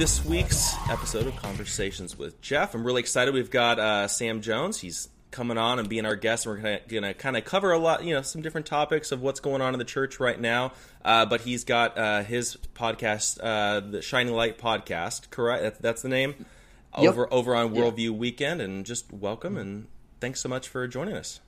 this week's episode of Conversations with Jeff. I'm really excited. We've got uh, Sam Jones. He's coming on and being our guest. We're gonna, gonna kind of cover a lot, you know, some different topics of what's going on in the church right now. Uh, but he's got uh, his podcast, uh, the Shining Light Podcast. Correct? That's, that's the name. Yep. Over over on Worldview Weekend, and just welcome and thanks so much for joining us.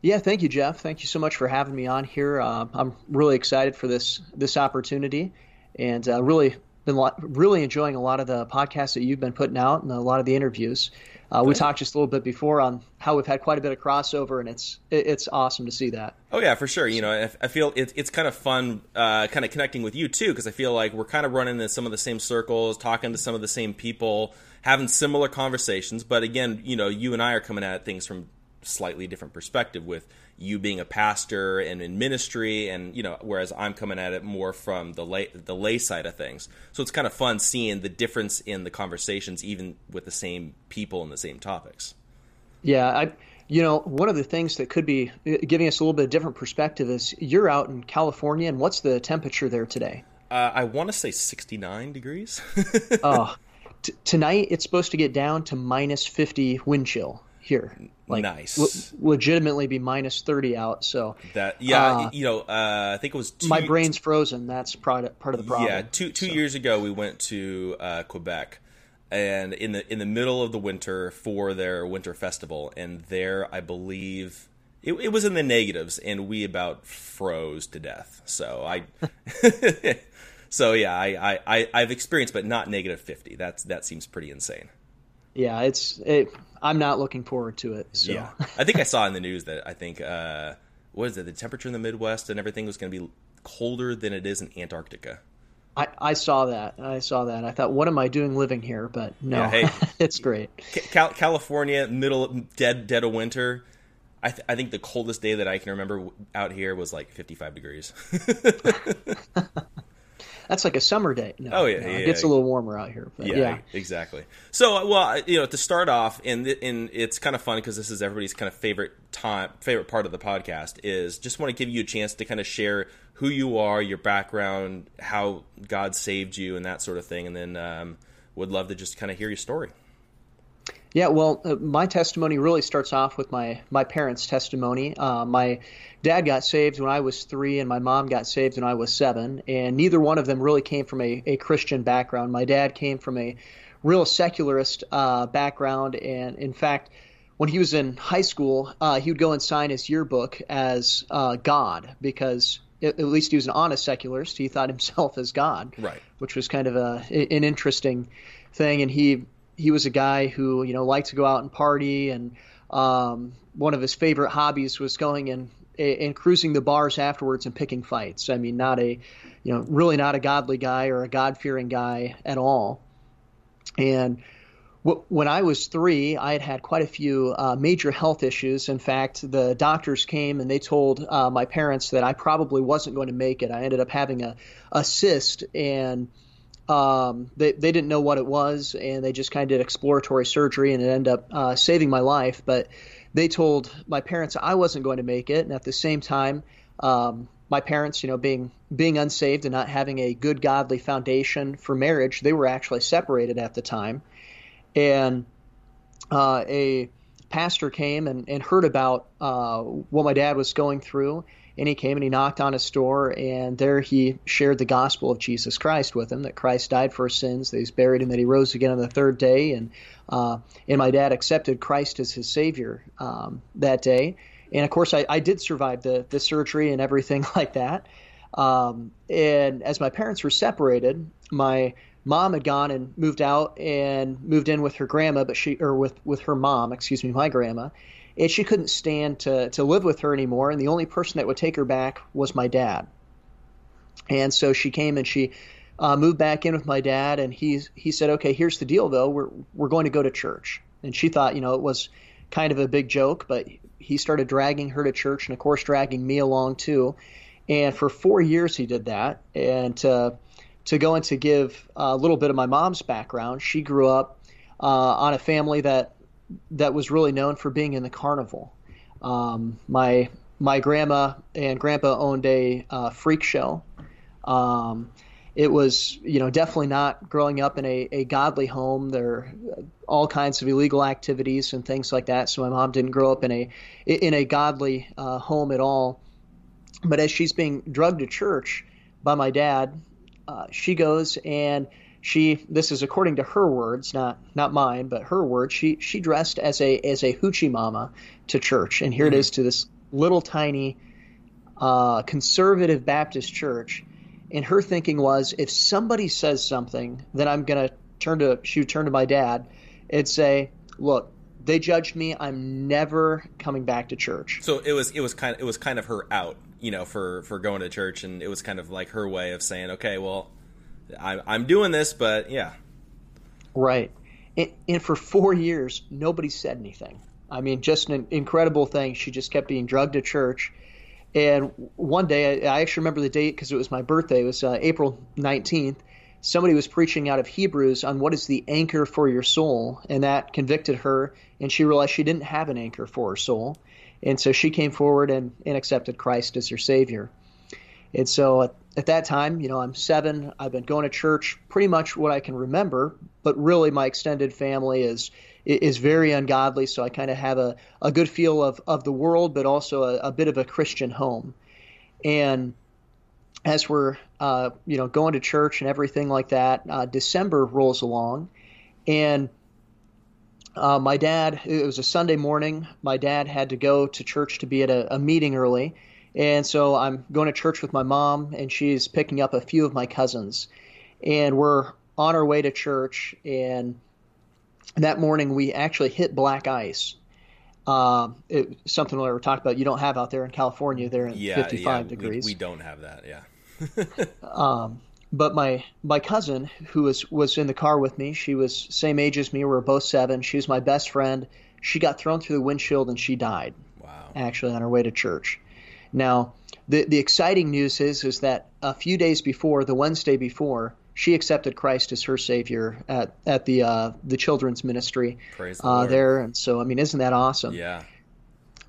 Yeah, thank you, Jeff. Thank you so much for having me on here. Uh, I'm really excited for this this opportunity, and uh, really been really enjoying a lot of the podcasts that you've been putting out and a lot of the interviews. Uh, we talked just a little bit before on how we've had quite a bit of crossover, and it's it, it's awesome to see that. Oh yeah, for sure. You know, I, I feel it, it's kind of fun, uh, kind of connecting with you too, because I feel like we're kind of running in some of the same circles, talking to some of the same people, having similar conversations. But again, you know, you and I are coming at things from slightly different perspective with you being a pastor and in ministry and you know whereas I'm coming at it more from the lay the lay side of things so it's kind of fun seeing the difference in the conversations even with the same people and the same topics Yeah, I you know one of the things that could be uh, giving us a little bit of different perspective is you're out in California, and what's the temperature there today? uh, I want to say 69 degrees Oh, t- tonight it's supposed to get down to minus 50 wind chill here. Like, Nice. le- legitimately be minus 30 out. So that yeah Uh, you know uh, I think it was two, my brain's frozen. That's part part of the problem. Yeah, two two years ago we went to uh, Quebec, and in the in the middle of the winter for their winter festival, and there I believe it, it was in the negatives, and we about froze to death. So I, so yeah, I, I I I've experienced, but not negative fifty. That's that seems pretty insane. Yeah, it's. It, I'm not looking forward to it. So. Yeah, I think I saw in the news that I think uh, what is it? The temperature in the Midwest and everything was going to be colder than it is in Antarctica. I, I saw that. I saw that. I thought, what am I doing living here? But no, Yeah, hey. it's great. Cal- California, middle dead dead of winter. I, th- I think the coldest day that I can remember out here was like 55 degrees. That's like a summer day. No, Oh, yeah, no, yeah, it gets yeah. a little warmer out here. Yeah, yeah, exactly. So, well, you know, to start off, and and it's kind of fun because this is everybody's kind of favorite time, favorite part of the podcast is just want to give you a chance to kind of share who you are, your background, how God saved you, and that sort of thing, and then um, would love to just kind of hear your story. Yeah, well, uh, my testimony really starts off with my my parents' testimony. Uh, my dad got saved when I was three, and my mom got saved when I was seven, and neither one of them really came from a, a Christian background. My dad came from a real secularist uh, background, and in fact, when he was in high school, uh, he would go and sign his yearbook as uh, God because at least he was an honest secularist. He thought himself as God, Right. which was kind of a an interesting thing. And he he was a guy who you know liked to go out and party, and um, one of his favorite hobbies was going and and cruising the bars afterwards and picking fights. I mean, not a you know really not a godly guy or a God fearing guy at all. And when I was three, I had had quite a few uh, major health issues. In fact, the doctors came and they told uh, my parents that I probably wasn't going to make it. I ended up having a, a cyst, and um, they, they didn't know what it was, and they just kind of did exploratory surgery, and it ended up uh, saving my life. But they told my parents I wasn't going to make it, and at the same time, um, my parents, you know, being being unsaved and not having a good godly foundation for marriage, they were actually separated at the time, and uh, a pastor came and, and heard about uh, what my dad was going through, and he came and he knocked on his door, and there he shared the gospel of Jesus Christ with him that Christ died for his sins, that he's buried, and that he rose again on the third day, and uh, and my dad accepted Christ as his savior um, that day, and of course I, I did survive the the surgery and everything like that. Um, and as my parents were separated, my mom had gone and moved out and moved in with her grandma, but she or with with her mom, excuse me, my grandma, and she couldn't stand to to live with her anymore. And the only person that would take her back was my dad. And so she came and she uh, moved back in with my dad, and he he said, "Okay, here's the deal, though. We're we're going to go to church." And she thought, you know, it was kind of a big joke, but he started dragging her to church, and of course, dragging me along too. And for four years, he did that. And to to go and to give a little bit of my mom's background, she grew up uh, on a family that that was really known for being in the carnival. Um, my my grandma and grandpa owned a uh, freak show. Um, it was, you know, definitely not growing up in a, a godly home. There are all kinds of illegal activities and things like that. So my mom didn't grow up in a in a godly uh, home at all. But as she's being drugged to church by my dad, uh, she goes and she this is according to her words, not not mine, but her words. She she dressed as a as a hoochie mama to church, and here mm-hmm. it is to this little tiny uh, conservative Baptist church and her thinking was, if somebody says something, then I'm gonna turn to she would turn to my dad and say, "Look, they judged me. I'm never coming back to church." So it was it was kind of, it was kind of her out, you know, for for going to church, and it was kind of like her way of saying, "Okay, well, I'm I'm doing this, but yeah." Right, and, and for four years, nobody said anything. I mean, just an incredible thing. She just kept being drugged to church and one day, I actually remember the date because it was my birthday. It was uh, April 19th. Somebody was preaching out of Hebrews on what is the anchor for your soul, and that convicted her, and she realized she didn't have an anchor for her soul. And so she came forward and, and accepted Christ as her Savior. And so at, at that time, you know, I'm seven. I've been going to church pretty much what I can remember, but really my extended family is is very ungodly. So I kind of have a, a good feel of, of the world, but also a, a bit of a Christian home. And as we're uh, you know going to church and everything like that, uh, December rolls along, and uh, my dad. It was a Sunday morning. My dad had to go to church to be at a, a meeting early, and so I'm going to church with my mom, and she's picking up a few of my cousins, and we're on our way to church, and that morning we actually hit black ice. Uh, it, something we were talking about you don't have out there in California. There in yeah, 55 yeah, degrees. We, we, don't have that. Yeah. um, but my my cousin who was was in the car with me, she was same age as me. We were both seven. She was my best friend. She got thrown through the windshield and she died. Wow. Actually, on her way to church. Now, the the exciting news is is that a few days before, the Wednesday before, she accepted Christ as her Savior at at the uh, the children's ministry uh, there, and so I mean, isn't that awesome? Yeah.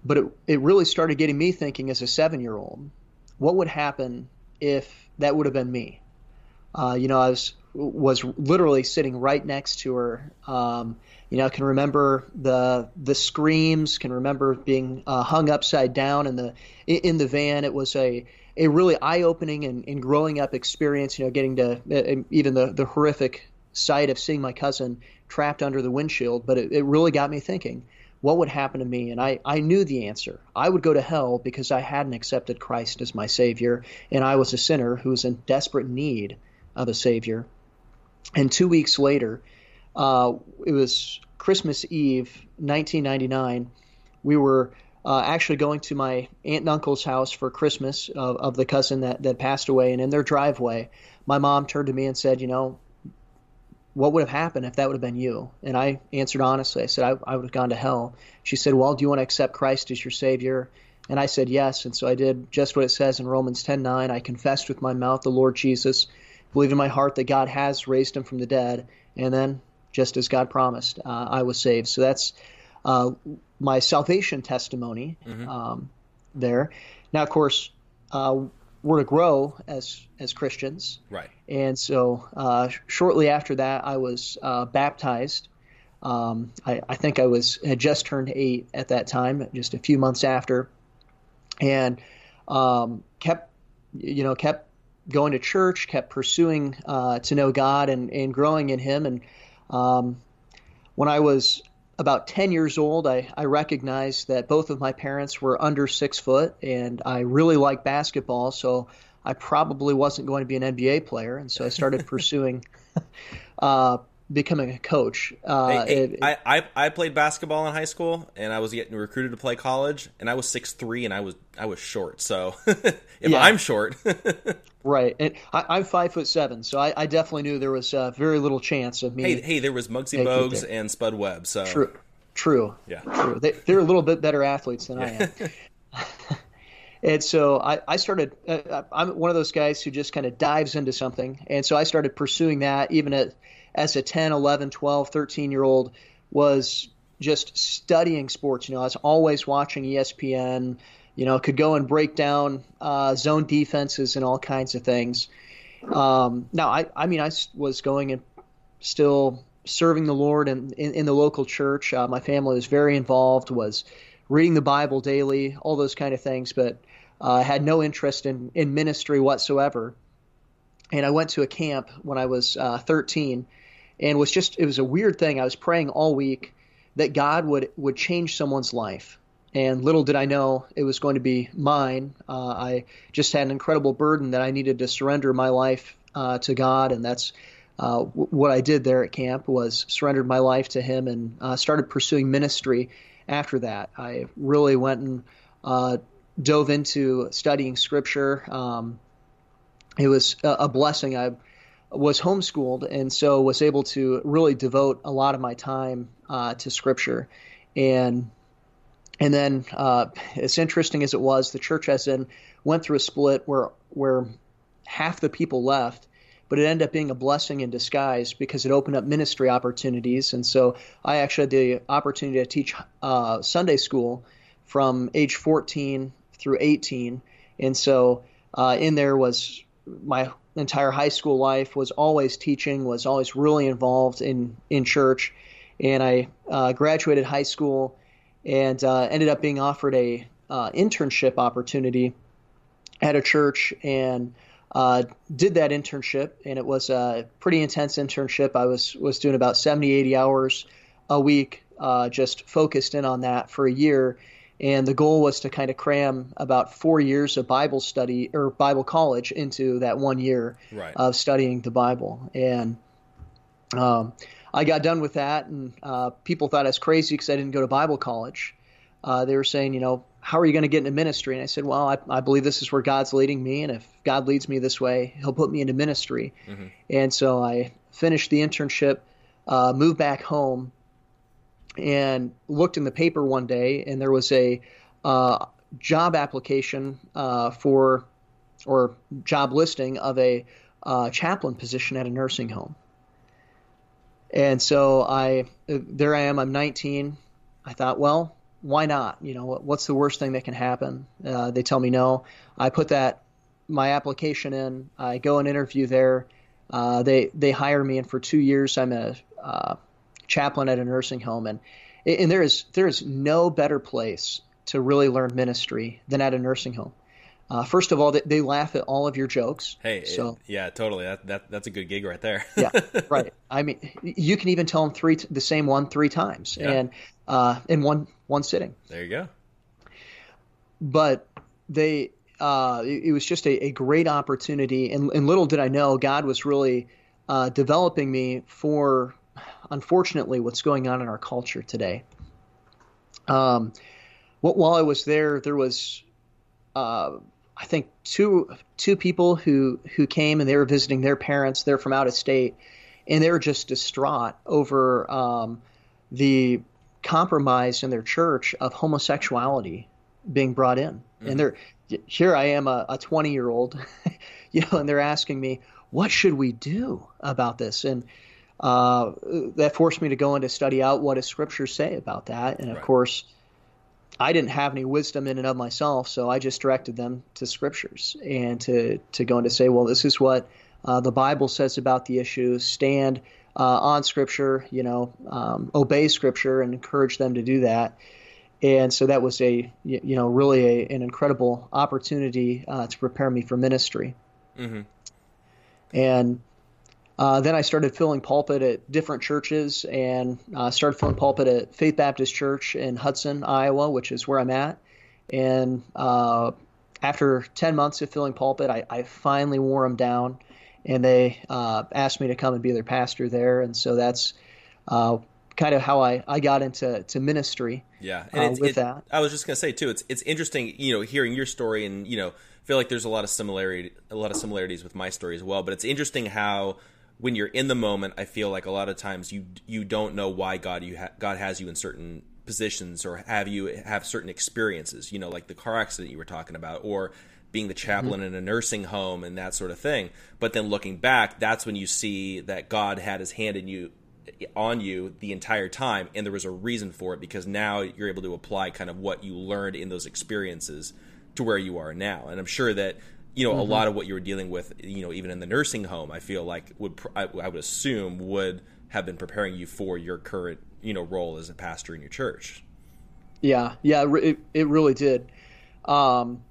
But it it really started getting me thinking as a seven year old, what would happen if that would have been me? Uh, you know, I was was literally sitting right next to her. Um, you know, can remember the the screams, can remember being uh, hung upside down in the in the van. It was a a really eye-opening and, and growing up experience. You know, getting to uh, even the the horrific sight of seeing my cousin trapped under the windshield, but it, it really got me thinking. What would happen to me? And I, I knew the answer. I would go to hell because I hadn't accepted Christ as my Savior, and I was a sinner who was in desperate need of a Savior. And two weeks later, uh, it was Christmas Eve, 1999. We were uh, actually going to my aunt and uncle's house for Christmas of, of the cousin that, that passed away. And in their driveway, my mom turned to me and said, You know, what would have happened if that would have been you? And I answered honestly. I said, I, I would have gone to hell. She said, Well, do you want to accept Christ as your Savior? And I said, Yes. And so I did just what it says in Romans 10 9. I confessed with my mouth the Lord Jesus, believed in my heart that God has raised him from the dead. And then, just as God promised, uh, I was saved. So that's uh, my salvation testimony mm-hmm. um, there. Now, of course, uh, we're to grow as as Christians, right? And so, uh, shortly after that, I was uh, baptized. Um, I, I, think I was had just turned eight at that time, just a few months after, and um, kept you know kept going to church, kept pursuing uh, to know God and, and growing in Him. And um, when I was about 10 years old, I, I recognized that both of my parents were under six foot, and I really liked basketball. So I probably wasn't going to be an NBA player, and so I started pursuing uh, becoming a coach. Uh, Hey, hey, it- I, I I played basketball in high school, and I was getting recruited to play college, and I was six three, and I was I was short. So if Yeah. I'm short, right, and I, I'm five foot seven, so I, I definitely knew there was uh, very little chance of me. hey hey, there was Muggsy Bogues and Spud Webb. So True, true, Yeah. true. They, they're a little bit better athletes than I am. and so I, I started. Uh, I'm one of those guys who just kind of dives into something, and so I started pursuing that even at, as a 10, 11, 12, 13 year old was just studying sports. You know, I was always watching ESPN. You know, could go and break down uh, zone defenses and all kinds of things. Um, now, I, I mean, I was going and still serving the Lord in, in, in the local church. Uh, my family was very involved, was reading the Bible daily, all those kind of things, but uh, had no interest in, in ministry whatsoever. And I went to a camp when I was uh, 13 and was just, it was a weird thing. I was praying all week that God would, would change someone's life. And little did I know it was going to be mine. Uh, I just had an incredible burden that I needed to surrender my life uh, to God, and that's uh, w- what I did there at camp was surrendered my life to Him and uh, started pursuing ministry. After that, I really went and uh, dove into studying Scripture. Um, it was a, a blessing. I was homeschooled, and so was able to really devote a lot of my time uh, to Scripture, and and then, uh, as interesting as it was, the church as in went through a split where where half the people left, but it ended up being a blessing in disguise because it opened up ministry opportunities. And so I actually had the opportunity to teach uh, Sunday school from age 14 through 18. And so uh, in there was my entire high school life was always teaching, was always really involved in in church, and I uh, graduated high school and uh, ended up being offered a uh, internship opportunity at a church and uh, did that internship. And it was a pretty intense internship. I was was doing about 70 80 hours a week uh, just focused in on that for a year. And the goal was to kind of cram about four years of bible study or bible college into that one year Right. of studying the bible. And um, I got done with that, and uh, people thought I was crazy because I didn't go to Bible college. Uh, they were saying, you know, how are you going to get into ministry? And I said, well, I, I believe this is where God's leading me, and if God leads me this way, He'll put me into ministry. And so I finished the internship, uh, moved back home, and looked in the paper one day, and there was a uh, job application uh, for or job listing of a uh, chaplain position at a nursing home. And so I, there I am. I'm 19. I thought, well, why not? You know, what's the worst thing that can happen? Uh, they tell me no. I put that my application in. I go and interview there. Uh, they they hire me, and for two years I'm a uh, chaplain at a nursing home, and and there is there is no better place to really learn ministry than at a nursing home. Uh, first of all, they, they laugh at all of your jokes. Hey, so yeah, totally. That, that that's a good gig right there. yeah, right. I mean, you can even tell them three the same one three times, Yeah. and uh, in one one sitting. there you go. But they, uh, it, it was just a, a great opportunity, and, and little did I know, God was really uh, developing me for, unfortunately, what's going on in our culture today. Um, wh- while I was there, there was, uh, I think two two people who who came and they were visiting their parents. They're from out of state, and they were just distraught over um, the compromise in their church of homosexuality being brought in. And they're here I am a 20 year old, you know, and they're asking me, what should we do about this? And uh, that forced me to go in to study out what does Scripture say about that. And of Right. course, I didn't have any wisdom in and of myself, so I just directed them to Scriptures and to to go and to say, well, this is what uh, the Bible says about the issue. Stand uh, on Scripture, you know, um, obey Scripture, and encourage them to do that. And so that was a you know really a, an incredible opportunity uh, to prepare me for ministry. Mhm. And uh, then I started filling pulpit at different churches, and uh, started filling pulpit at Faith Baptist Church in Hudson, Iowa, which is where I'm at. And uh, after 10 months of filling pulpit, I, I finally wore them down and they uh, asked me to come and be their pastor there. And so that's uh, kind of how I, I got into to ministry. Yeah, and with it, that, I was just gonna say too. It's it's interesting, you know, hearing your story and you know, feel like there's a lot of similarity, a lot of similarities with my story as well. But it's interesting how when you're in the moment, I feel like a lot of times you you don't know why God you ha- God has you in certain positions or have you have certain experiences. You know, like the car accident you were talking about, or being the chaplain mm-hmm. in a nursing home and that sort of thing. But then looking back, that's when you see that God had His hand in you on you the entire time and there was a reason for it because now you're able to apply kind of what you learned in those experiences to where you are now and i'm sure that you know mm-hmm. a lot of what you were dealing with you know even in the nursing home i feel like would I, I would assume would have been preparing you for your current you know role as a pastor in your church. Yeah. Yeah it, it really did. Um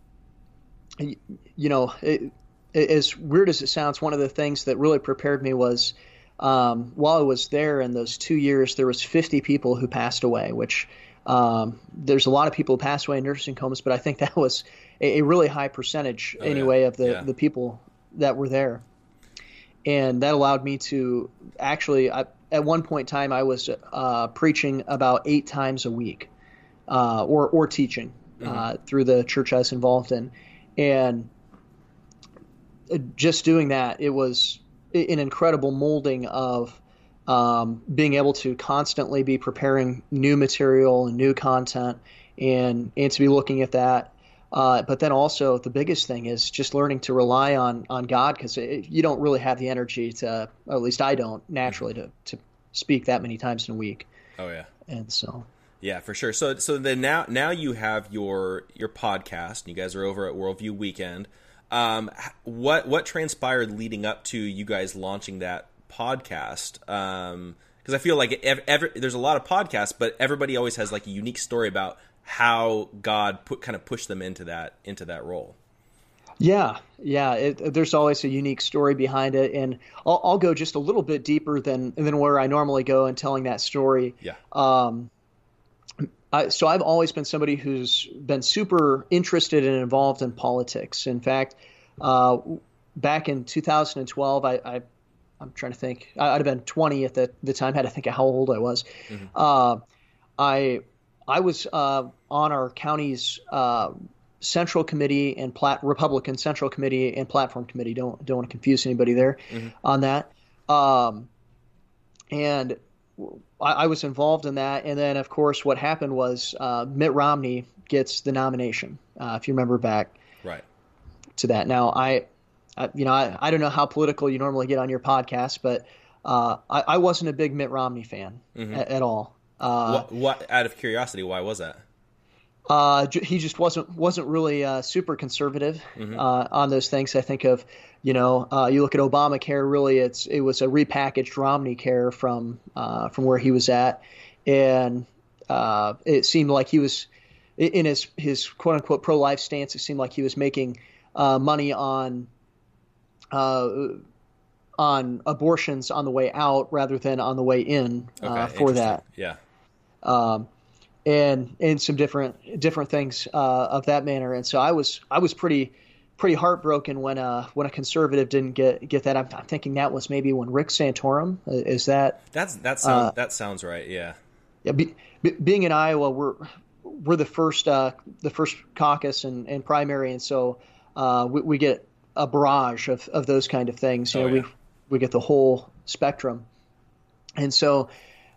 you know it, as weird as it sounds one of the things that really prepared me was um, while I was there in those two years, there was 50 people who passed away, which um, there's a lot of people who passed away in nursing homes, but I think that was a, a really high percentage oh, anyway yeah. of the, yeah. the people that were there. And that allowed me to actually, I, at one point in time, I was uh, preaching about eight times a week uh, or, or teaching mm-hmm. uh, through the church I was involved in. And just doing that, it was an incredible molding of um, being able to constantly be preparing new material and new content and and to be looking at that. Uh, but then also the biggest thing is just learning to rely on on God because you don't really have the energy to, at least I don't naturally to to speak that many times in a week. Oh yeah, and so yeah, for sure. So so then now now you have your your podcast. And You guys are over at Worldview Weekend. Um, what what transpired leading up to you guys launching that podcast? Um, because I feel like every, every, there's a lot of podcasts, but everybody always has like a unique story about how God put kind of pushed them into that into that role. Yeah, yeah. It, there's always a unique story behind it, and I'll, I'll, go just a little bit deeper than than where I normally go in telling that story. Yeah. Um, I, so I've always been somebody who's been super interested and involved in politics. In fact, uh, back in 2012, I, I am trying to think. I'd have been 20 at the, the time. Had to think of how old I was. Mm-hmm. Uh, I I was uh, on our county's uh, central committee and plat- Republican central committee and platform committee. Don't don't want to confuse anybody there mm-hmm. on that. Um, and I, I, was involved in that. And then, of course, what happened was uh, Mitt Romney gets the nomination. Uh, if you remember back, right to that. Now, I, I you know, I, I don't know how political you normally get on your podcast, but uh, I, I, wasn't a big Mitt Romney fan mm-hmm. at, at, all. Uh, what, what, out of curiosity, why was that? Uh, he just wasn't wasn't really uh, super conservative mm-hmm. uh, on those things. I think of, you know, uh, you look at Obamacare. Really, it's it was a repackaged Romney Care from uh, from where he was at, and uh, it seemed like he was in his his quote unquote pro life stance. It seemed like he was making money on on abortions on the way out rather than on the way in okay, for that. Yeah. Um, and and some different different things uh, of that manner. And so I was I was pretty pretty heartbroken when uh when a conservative didn't get get that. I'm, I'm thinking that was maybe when Rick Santorum uh, is that that's that sounds uh, that sounds right. Yeah. Yeah. Be, be, being in Iowa, we're we're the first uh, the first caucus and, and primary, and so uh, we, we, get a barrage of, of those kind of things. You oh, know, yeah. we we get the whole spectrum, and so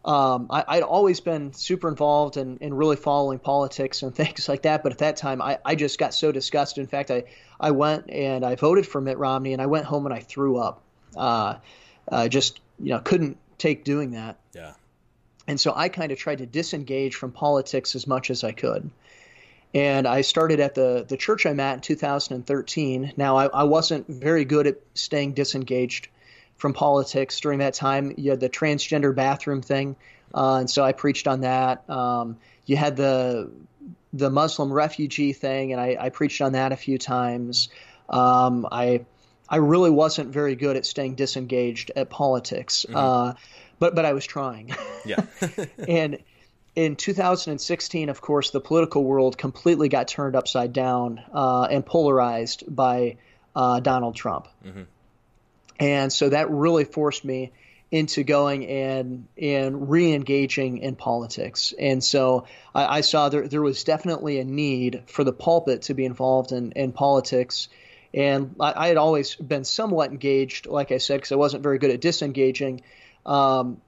um, I, would always been super involved in, in really following politics and things like that. But at that time, I, I just got so disgusted. In fact, I, I went and I voted for Mitt Romney, and I went home and I threw up. Uh, I just you know couldn't take doing that. Yeah. And so I kind of tried to disengage from politics as much as I could. And I started at the, the church I'm at in 2013. Now, I, I wasn't very good at staying disengaged from politics during that time. You had the transgender bathroom thing, uh, and so I preached on that. Um, you had the the Muslim refugee thing, and I, I preached on that a few times. Um, I I really wasn't very good at staying disengaged at politics, mm-hmm. uh, but but I was trying. Yeah, and in 2016, of course, the political world completely got turned upside down uh, and polarized by uh, Donald Trump. Mm-hmm. And so that really forced me into going and and re-engaging in politics. And so I, I, saw there there was definitely a need for the pulpit to be involved in, in politics. And I, I had always been somewhat engaged, like I said, because I wasn't very good at disengaging. Um,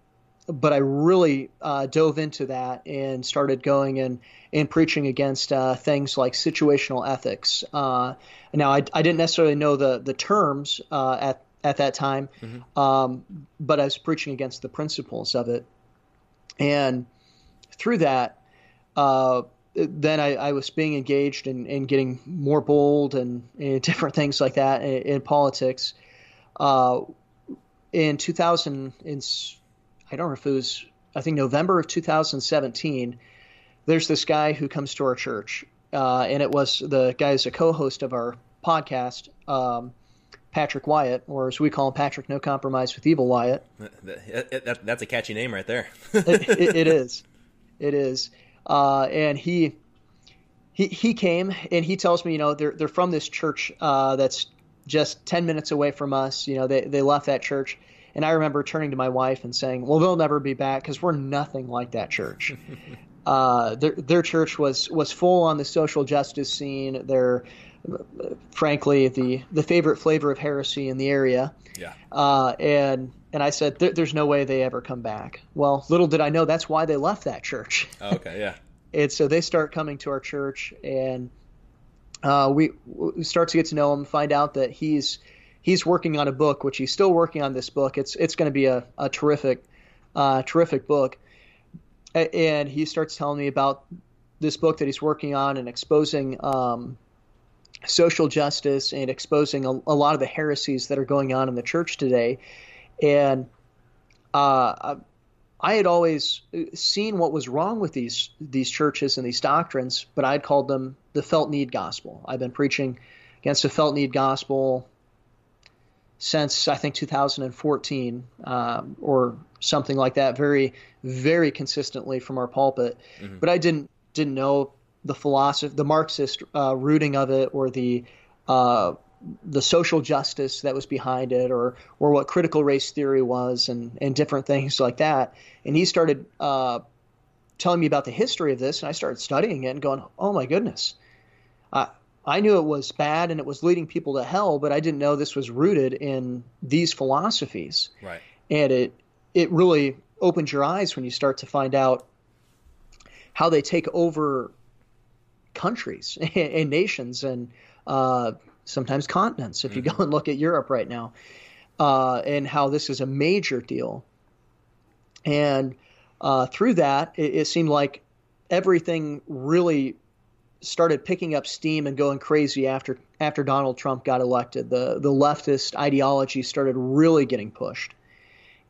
but I really uh, dove into that and started going and, and preaching against uh, things like situational ethics. Uh, now, I, I, didn't necessarily know the, the terms uh, at at that time, mm-hmm. um, but I was preaching against the principles of it. And through that, uh, then I, I, was being engaged and, and getting more bold and, and, different things like that in, in politics. Uh, in 2000, in, I don't know if it was, I think November of 2017, there's this guy who comes to our church, uh, and it was the guy is a co-host of our podcast. Um, Patrick Wyatt, or as we call him, Patrick No Compromise with Evil Wyatt. That's a catchy name right there. it, it, it is, it is, uh, and he he he came and he tells me, you know, they're they're from this church uh, that's just ten minutes away from us. You know, they they left that church, and I remember turning to my wife and saying, "Well, they'll never be back because we're nothing like that church." uh, their their church was was full on the social justice scene. They're frankly the the favorite flavor of heresy in the area. Yeah. Uh, and and I said, there's no way they ever come back. Well, little did I know that's why they left that church. Oh, okay, yeah. and so they start coming to our church, and uh, we, we start to get to know him, find out that he's he's working on a book, which he's still working on this book. It's it's going to be a, a terrific, uh, terrific book. And he starts telling me about this book that he's working on and exposing um, social justice and exposing a, a, lot of the heresies that are going on in the church today. And uh, I had always seen what was wrong with these these churches and these doctrines, but I'd called them the felt need gospel. I've been preaching against the felt need gospel since I think 2014 um, or something like that, very very consistently from our pulpit. Mm-hmm. But I didn't didn't know the philosophy, the Marxist uh, rooting of it, or the uh, the social justice that was behind it, or or what critical race theory was, and and different things like that. And he started uh, telling me about the history of this, and I started studying it and going, "Oh my goodness." I, I knew it was bad and it was leading people to hell, but I didn't know this was rooted in these philosophies. Right. And it it really opens your eyes when you start to find out how they take over countries and nations and uh, sometimes continents. If you mm-hmm. go and look at Europe right now, uh, and how this is a major deal. And uh, through that, it, it, seemed like everything really started picking up steam and going crazy after after Donald Trump got elected. The the leftist ideology started really getting pushed,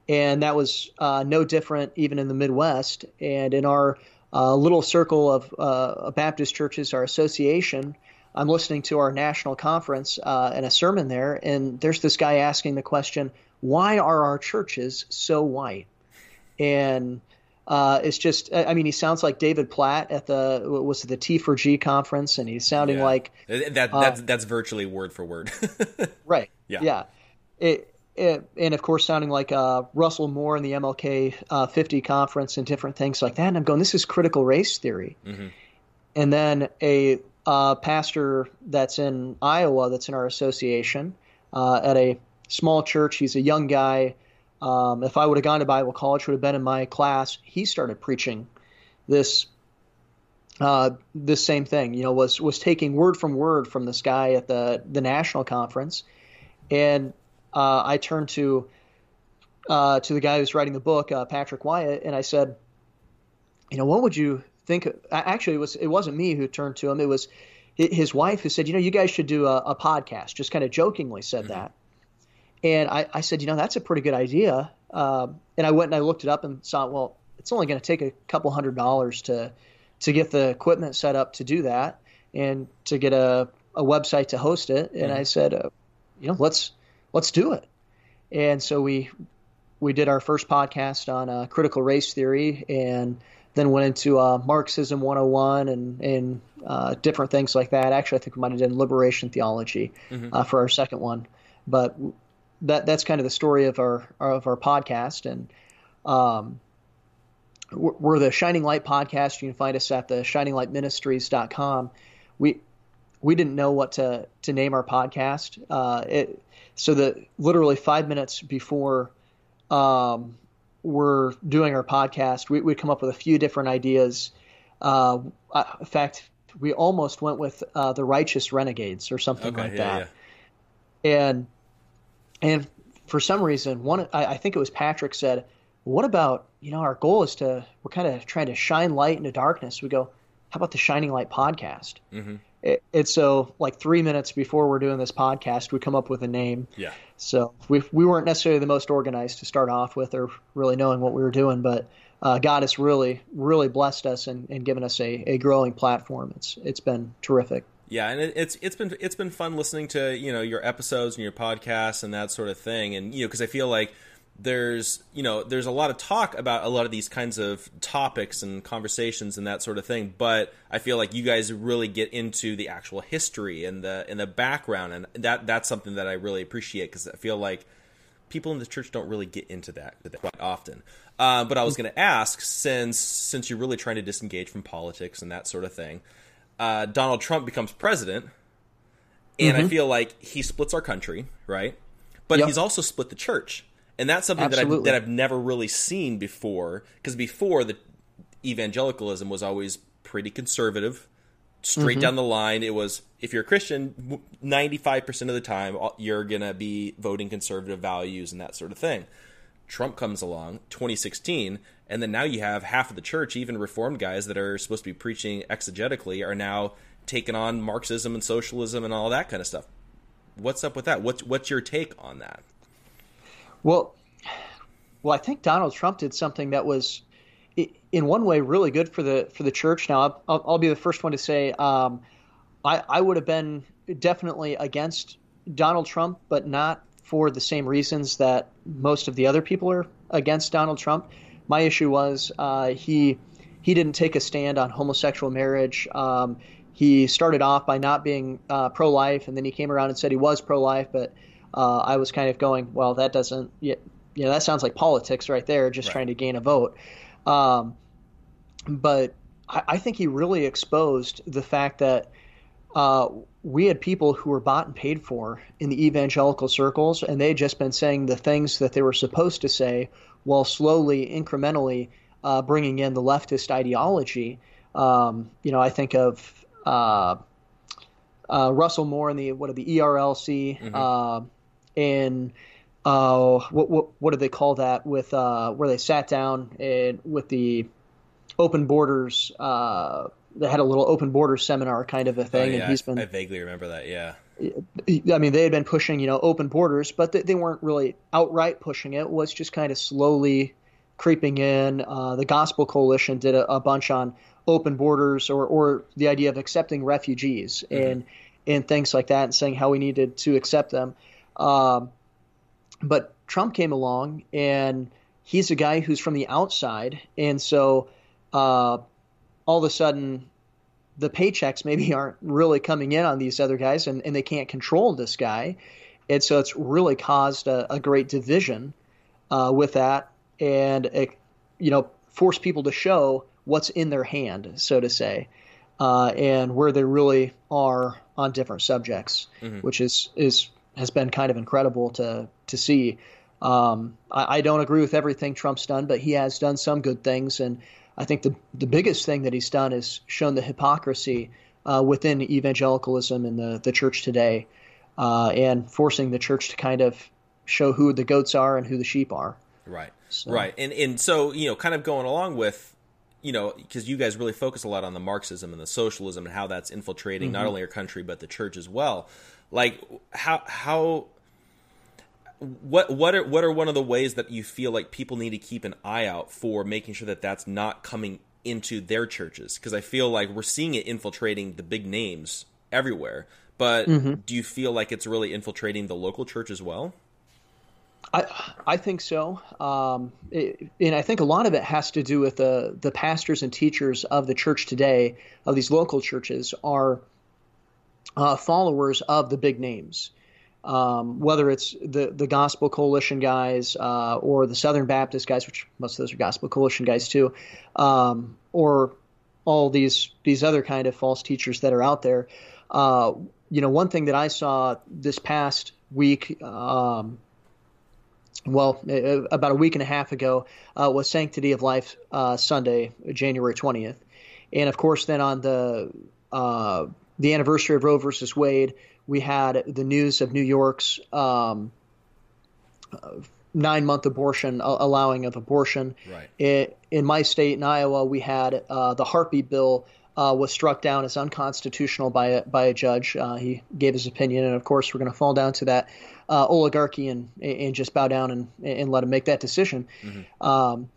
and that was uh, no different even in the Midwest and in our a little circle of uh, Baptist churches, our association. I'm listening to our national conference uh, and a sermon there, and there's this guy asking the question, "Why are our churches so white?" And uh, it's just, I mean, he sounds like David Platt at the was it the T for G conference, and he's sounding yeah. like that. That's that's virtually word for word. right. Yeah. Yeah. It, it, and of course, sounding like uh, Russell Moore in the MLK uh, 50 conference and different things like that. And I'm going, this is critical race theory. Mm-hmm. And then a uh, pastor that's in Iowa, that's in our association, uh, at a small church. He's a young guy. Um, if I would have gone to Bible college, would have been in my class. He started preaching this uh, this same thing. You know, was was taking word from word from this guy at the the national conference, and uh, I turned to uh, to the guy who's writing the book, uh, Patrick Wyatt, and I said, you know, what would you think? Actually, it was it wasn't me who turned to him. It was his wife who said, you know, you guys should do a, a podcast. Just kind of jokingly said mm-hmm. that. And I, I, said, you know, that's a pretty good idea. Um, and I went and I looked it up and saw, well, it's only going to take a couple hundred dollars to to get the equipment set up to do that and to get a, a website to host it. And mm-hmm. I said, uh, you know, let's let's do it. And so we we did our first podcast on uh, critical race theory, and then went into uh, Marxism 101 and and uh, different things like that. Actually, I think we might have done liberation theology mm-hmm. uh, for our second one, but that that's kind of the story of our of our podcast and. Um, we're the Shining Light podcast. You can find us at the shininglightministries.com. We we didn't know what to to name our podcast. Uh, it, so that literally five minutes before um, we're doing our podcast, we would come up with a few different ideas. Uh, in fact, we almost went with uh, the Righteous Renegades or something okay, like yeah, that. Yeah. And and for some reason, one I, I think it was Patrick said, "What about you know our goal is to we're kind of trying to shine light into darkness." We go, "How about the Shining Light podcast?" Mm-hmm. It's so like three minutes before we're doing this podcast, we come up with a name. Yeah. So we we weren't necessarily the most organized to start off with, or really knowing what we were doing, but uh, God has really really blessed us and, and given us a, a growing platform. It's it's been terrific. Yeah, and it's it's been it's been fun listening to you know your episodes and your podcasts and that sort of thing, and you know because I feel like there's you know there's a lot of talk about a lot of these kinds of topics and conversations and that sort of thing but i feel like you guys really get into the actual history and the and the background and that that's something that i really appreciate because i feel like people in the church don't really get into that quite often uh, but i was going to ask since since you're really trying to disengage from politics and that sort of thing uh, donald trump becomes president and mm-hmm. i feel like he splits our country right but yep. he's also split the church and that's something that I've, that I've never really seen before. Because before the evangelicalism was always pretty conservative, straight mm-hmm. down the line. It was if you're a Christian, ninety five percent of the time you're gonna be voting conservative values and that sort of thing. Trump comes along, 2016, and then now you have half of the church, even reformed guys that are supposed to be preaching exegetically, are now taking on Marxism and socialism and all that kind of stuff. What's up with that? What's what's your take on that? Well, well, I think Donald Trump did something that was, in one way, really good for the for the church. Now, I'll, I'll be the first one to say um, I, I would have been definitely against Donald Trump, but not for the same reasons that most of the other people are against Donald Trump. My issue was uh, he he didn't take a stand on homosexual marriage. Um, he started off by not being uh, pro life, and then he came around and said he was pro life, but uh, I was kind of going, well, that doesn't, you know, that sounds like politics right there, just right. trying to gain a vote. Um, but I, I, think he really exposed the fact that uh, we had people who were bought and paid for in the evangelical circles, and they had just been saying the things that they were supposed to say while slowly, incrementally uh, bringing in the leftist ideology. Um, you know, I think of uh, uh, Russell Moore and the what are the ERLC. Mm-hmm. In uh, what, what what do they call that with uh, where they sat down and with the open borders uh, they had a little open borders seminar kind of a thing oh, yeah, and he's been I vaguely remember that yeah. I mean they had been pushing you know open borders but they, they weren't really outright pushing it, it was just kind of slowly creeping in uh, the gospel coalition did a, a, bunch on open borders or, or the idea of accepting refugees mm-hmm. and and things like that and saying how we needed to accept them um, but Trump came along, and he's a guy who's from the outside, and so uh, all of a sudden, the paychecks maybe aren't really coming in on these other guys, and, and they can't control this guy, and so it's really caused a, a great division uh, with that, and it, you know, force people to show what's in their hand, so to say. Uh, and where they really are on different subjects, mm-hmm. which is is has been kind of incredible to to see. Um, I, I, don't agree with everything Trump's done, but he has done some good things, and I think the the biggest thing that he's done is shown the hypocrisy uh, within evangelicalism and the the church today, uh, and forcing the church to kind of show who the goats are and who the sheep are. Right, so. right, and and so you know, kind of going along with you know, because you guys really focus a lot on the Marxism and the socialism and how that's infiltrating mm-hmm. not only our country but the church as well. Like how how what what are what are one of the ways that you feel like people need to keep an eye out for making sure that that's not coming into their churches? Because I feel like we're seeing it infiltrating the big names everywhere. But mm-hmm. do you feel like it's really infiltrating the local church as well? I I think so, um, it, and I think a lot of it has to do with the the pastors and teachers of the church today, of these local churches, are uh, followers of the big names. Um, whether it's the the Gospel Coalition guys uh, or the Southern Baptist guys, which most of those are Gospel Coalition guys too, um, or all these these other kind of false teachers that are out there. Uh, you know, one thing that I saw this past week, um, well, about a week and a half ago, uh, was Sanctity of Life uh, Sunday, January twentieth, and of course, then on the uh, the anniversary of Roe versus Wade, we had the news of New York's um, nine month abortion uh, allowing of abortion. Right. It, in my state, in Iowa, we had uh, the heartbeat bill uh, was struck down as unconstitutional by a, by a judge. Uh, he gave his opinion, and of course, we're going to fall down to that uh, oligarchy and and just bow down and and let him make that decision. Mm-hmm. Um,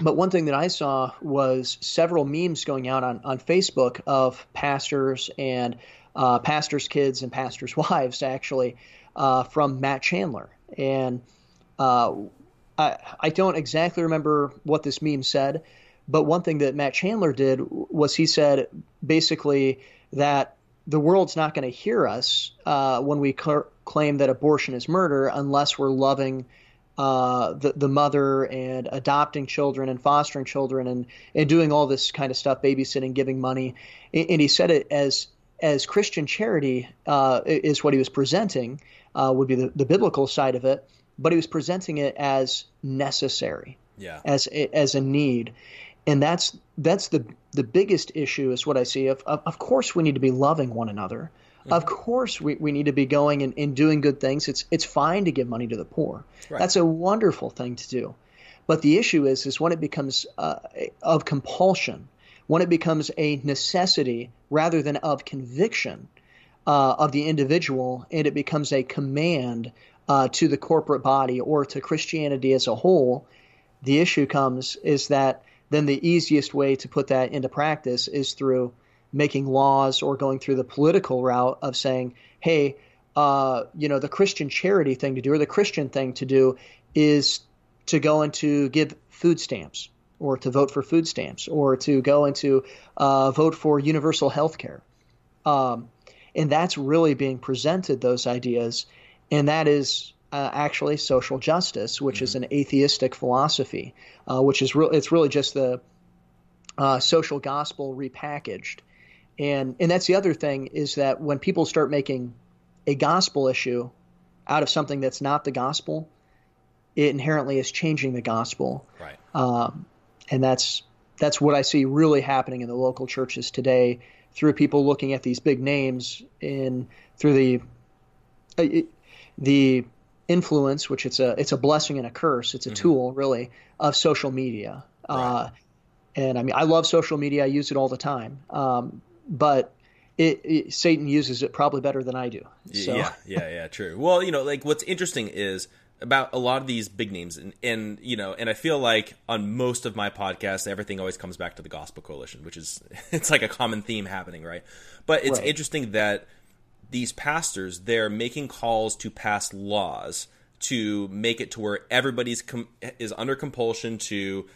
but one thing that I saw was several memes going out on, on Facebook of pastors and uh, pastors' kids and pastors' wives, actually, uh, from Matt Chandler. And uh, I, I don't exactly remember what this meme said, but one thing that Matt Chandler did was he said basically that the world's not going to hear us uh, when we cl- claim that abortion is murder unless we're loving uh, the, the mother and adopting children and fostering children and, and doing all this kind of stuff, babysitting, giving money. And, and he said it as as Christian charity uh, is what he was presenting, uh, would be the, the biblical side of it, but he was presenting it as necessary, yeah. as as a need, and that's that's the the biggest issue is what I see. Of of, of course, we need to be loving one another. Mm-hmm. Of course, we, we need to be going and, and doing good things. It's it's fine to give money to the poor. Right. That's a wonderful thing to do. But the issue is is when it becomes uh, of compulsion when it becomes a necessity rather than of conviction uh, of the individual, and it becomes a command uh, to the corporate body or to Christianity as a whole, the issue comes is that then the easiest way to put that into practice is through making laws or going through the political route of saying, hey, uh, you know, the Christian charity thing to do or the Christian thing to do is to go and to give food stamps or to vote for food stamps or to go and to uh, vote for universal health care. Um, and that's really being presented, those ideas. And that is uh, actually social justice, which mm-hmm. is an atheistic philosophy, uh, which is real. It's really just the uh, social gospel repackaged. And, and that's the other thing is that when people start making a gospel issue out of something that's not the gospel, it inherently is changing the gospel. Right. Um, and that's that's what I see really happening in the local churches today through people looking at these big names in through the uh, the influence, which it's a it's a blessing and a curse. It's a mm-hmm. tool really of social media. Right. Uh, and I mean, I love social media. I use it all the time. Um, but it, it, Satan uses it probably better than I do. So. Yeah, yeah, yeah, true. Well, you know, like what's interesting is about a lot of these big names and, and you know and i feel like on most of my podcasts everything always comes back to the gospel coalition which is it's like a common theme happening right but it's right. interesting that these pastors they're making calls to pass laws to make it to where everybody's com- is under compulsion to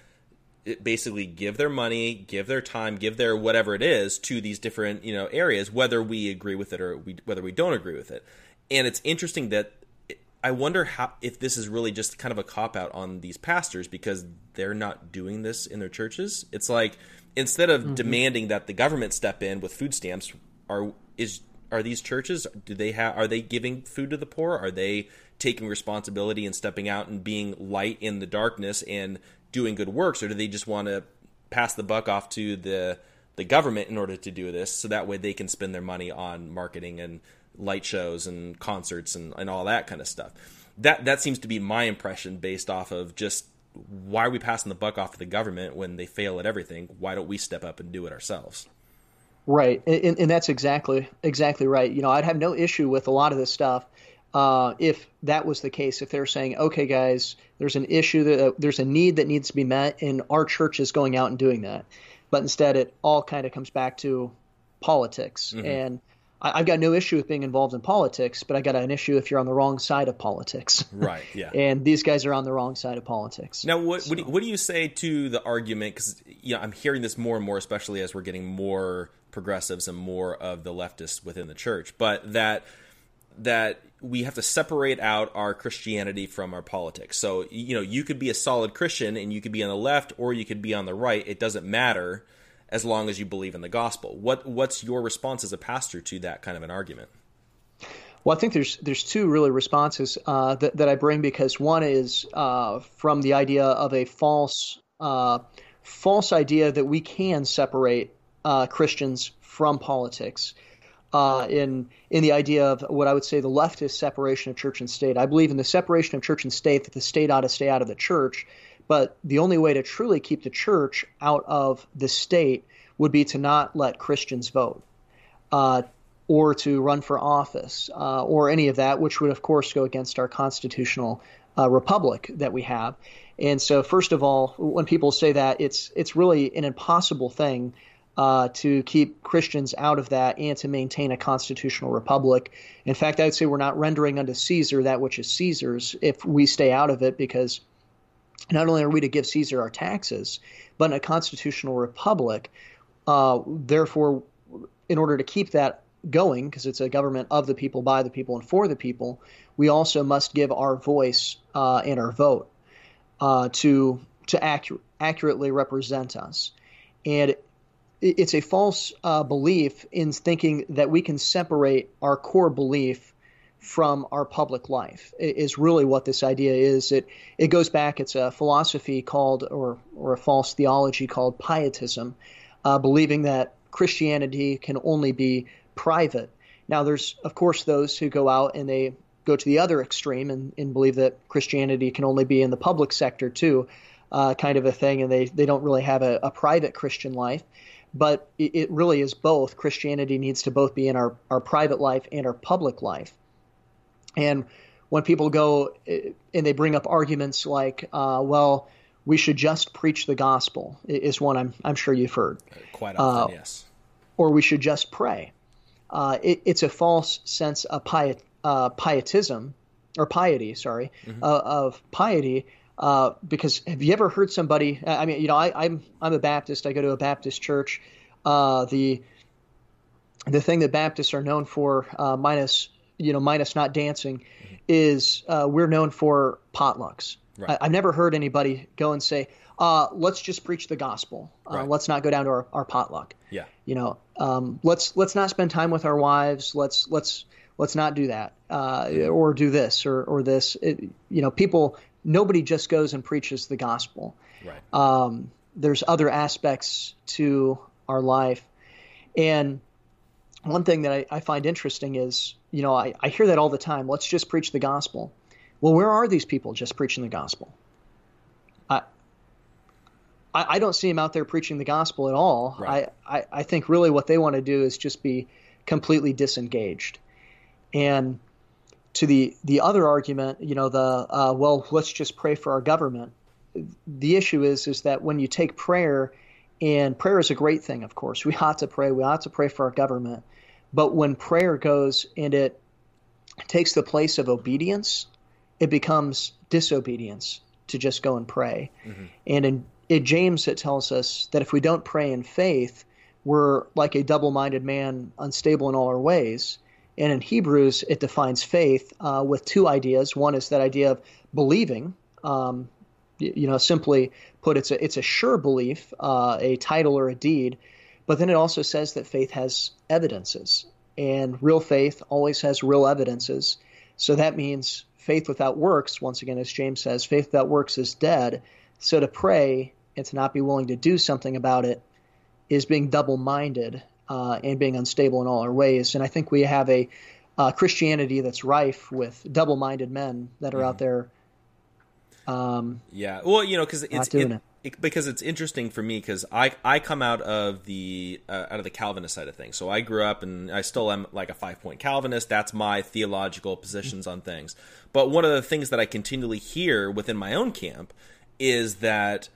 basically give their money give their time give their whatever it is to these different you know areas whether we agree with it or we, whether we don't agree with it and it's interesting that I wonder how if this is really just kind of a cop out on these pastors because they're not doing this in their churches. It's like instead of mm-hmm. demanding that the government step in with food stamps, are is are these churches do they have are they giving food to the poor? Are they taking responsibility and stepping out and being light in the darkness and doing good works, or do they just want to pass the buck off to the the government in order to do this so that way they can spend their money on marketing and light shows and concerts and, and all that kind of stuff. That that seems to be my impression based off of just why are we passing the buck off to the government when they fail at everything? Why don't we step up and do it ourselves? Right, and, and that's exactly exactly right. You know, I'd have no issue with a lot of this stuff uh, if that was the case. If they're saying, "Okay, guys, there's an issue that uh, there's a need that needs to be met, and our church is going out and doing that," but instead, it all kind of comes back to politics mm-hmm. and I, have got no issue with being involved in politics, but I got an issue if you're on the wrong side of politics. Right. Yeah. and these guys are on the wrong side of politics. Now, what so. what, do you, what do you say to the argument? Because you know, I'm hearing this more and more, especially as we're getting more progressives and more of the leftists within the church, but that that we have to separate out our Christianity from our politics. So, you know, you could be a solid Christian and you could be on the left or you could be on the right. It doesn't matter as long as you believe in the gospel. What what's your response as a pastor to that kind of an argument? Well, I think there's there's two really responses uh, that that I bring because one is uh, from the idea of a false uh, false idea that we can separate uh, Christians from politics. Uh, in in the idea of what I would say the leftist separation of church and state, I believe in the separation of church and state that the state ought to stay out of the church, but the only way to truly keep the church out of the state would be to not let Christians vote uh, or to run for office uh, or any of that, which would, of course, go against our constitutional uh, republic that we have. And so, first of all, when people say that, it's it's really an impossible thing uh, to keep Christians out of that and to maintain a constitutional republic. In fact, I would say we're not rendering unto Caesar that which is Caesar's if we stay out of it, because not only are we to give Caesar our taxes, but in a constitutional republic, uh, therefore, in order to keep that going, because it's a government of the people, by the people, and for the people, we also must give our voice uh, and our vote uh, to to accu- accurately represent us. And it's a false uh, belief in thinking that we can separate our core belief from our public life is really what this idea is. It it goes back. It's a philosophy called or or a false theology called pietism, uh, believing that Christianity can only be private. Now, there's of course those who go out and they go to the other extreme and, and believe that Christianity can only be in the public sector too, uh, kind of a thing, and they they don't really have a, a private Christian life. But it, it really is both. Christianity needs to both be in our, our private life and our public life. And when people go eh, and they bring up arguments like, uh, well, we should just preach the gospel, is one I'm, I'm sure you've heard. Quite often, uh, yes. Or we should just pray. Uh, it, it's a false sense of piet, uh, pietism, or piety, sorry, mm-hmm. Uh, of piety. Uh, because have you ever heard somebody? I mean, you know, I, am I'm, I'm a Baptist. I go to a Baptist church. the the thing that Baptists are known for, minus you know, minus not dancing, mm-hmm. is uh, we're known for potlucks. Right. I, have never heard anybody go and say, uh, "Let's just preach the gospel. Uh, right. Let's not go down to our, our potluck." Yeah. You know, um, let's let's not spend time with our wives. Let's let's let's not do that, uh, or do this or or this. It, you know, people. Nobody just goes and preaches the gospel. Right. Um, there's other aspects to our life, and one thing that I, I find interesting is, you know, I, I hear that all the time. Let's just preach the gospel. Well, where are these people just preaching the gospel? I, I, don't see them out there preaching the gospel at all. Right. I, I, I think really what they want to do is just be completely disengaged. And to the the other argument, you know, the uh, well, let's just pray for our government. The issue is is that when you take prayer, and prayer is a great thing, of course. We ought to pray. We ought to pray for our government. But when prayer goes and it takes the place of obedience, it becomes disobedience to just go and pray. Mm-hmm. And in, in James, it tells us that if we don't pray in faith, we're like a double minded man, unstable in all our ways. And in Hebrews, it defines faith uh, with two ideas. One is that idea of believing, um, you know, simply put, it's a, it's a sure belief, uh, a title or a deed. But then it also says that faith has evidences, and real faith always has real evidences. So that means faith without works, once again, as James says, faith without works is dead. So to pray and to not be willing to do something about it is being double minded uh, and being unstable in all our ways. And I think we have a uh, Christianity that's rife with double minded men that are mm-hmm. out there. Um, yeah. Well, you know, because it's. It, it it, because it's interesting for me because I I come out of the uh, out of the Calvinist side of things. So I grew up and I still am like a five point Calvinist. That's my theological positions on things. But one of the things that I continually hear within my own camp is that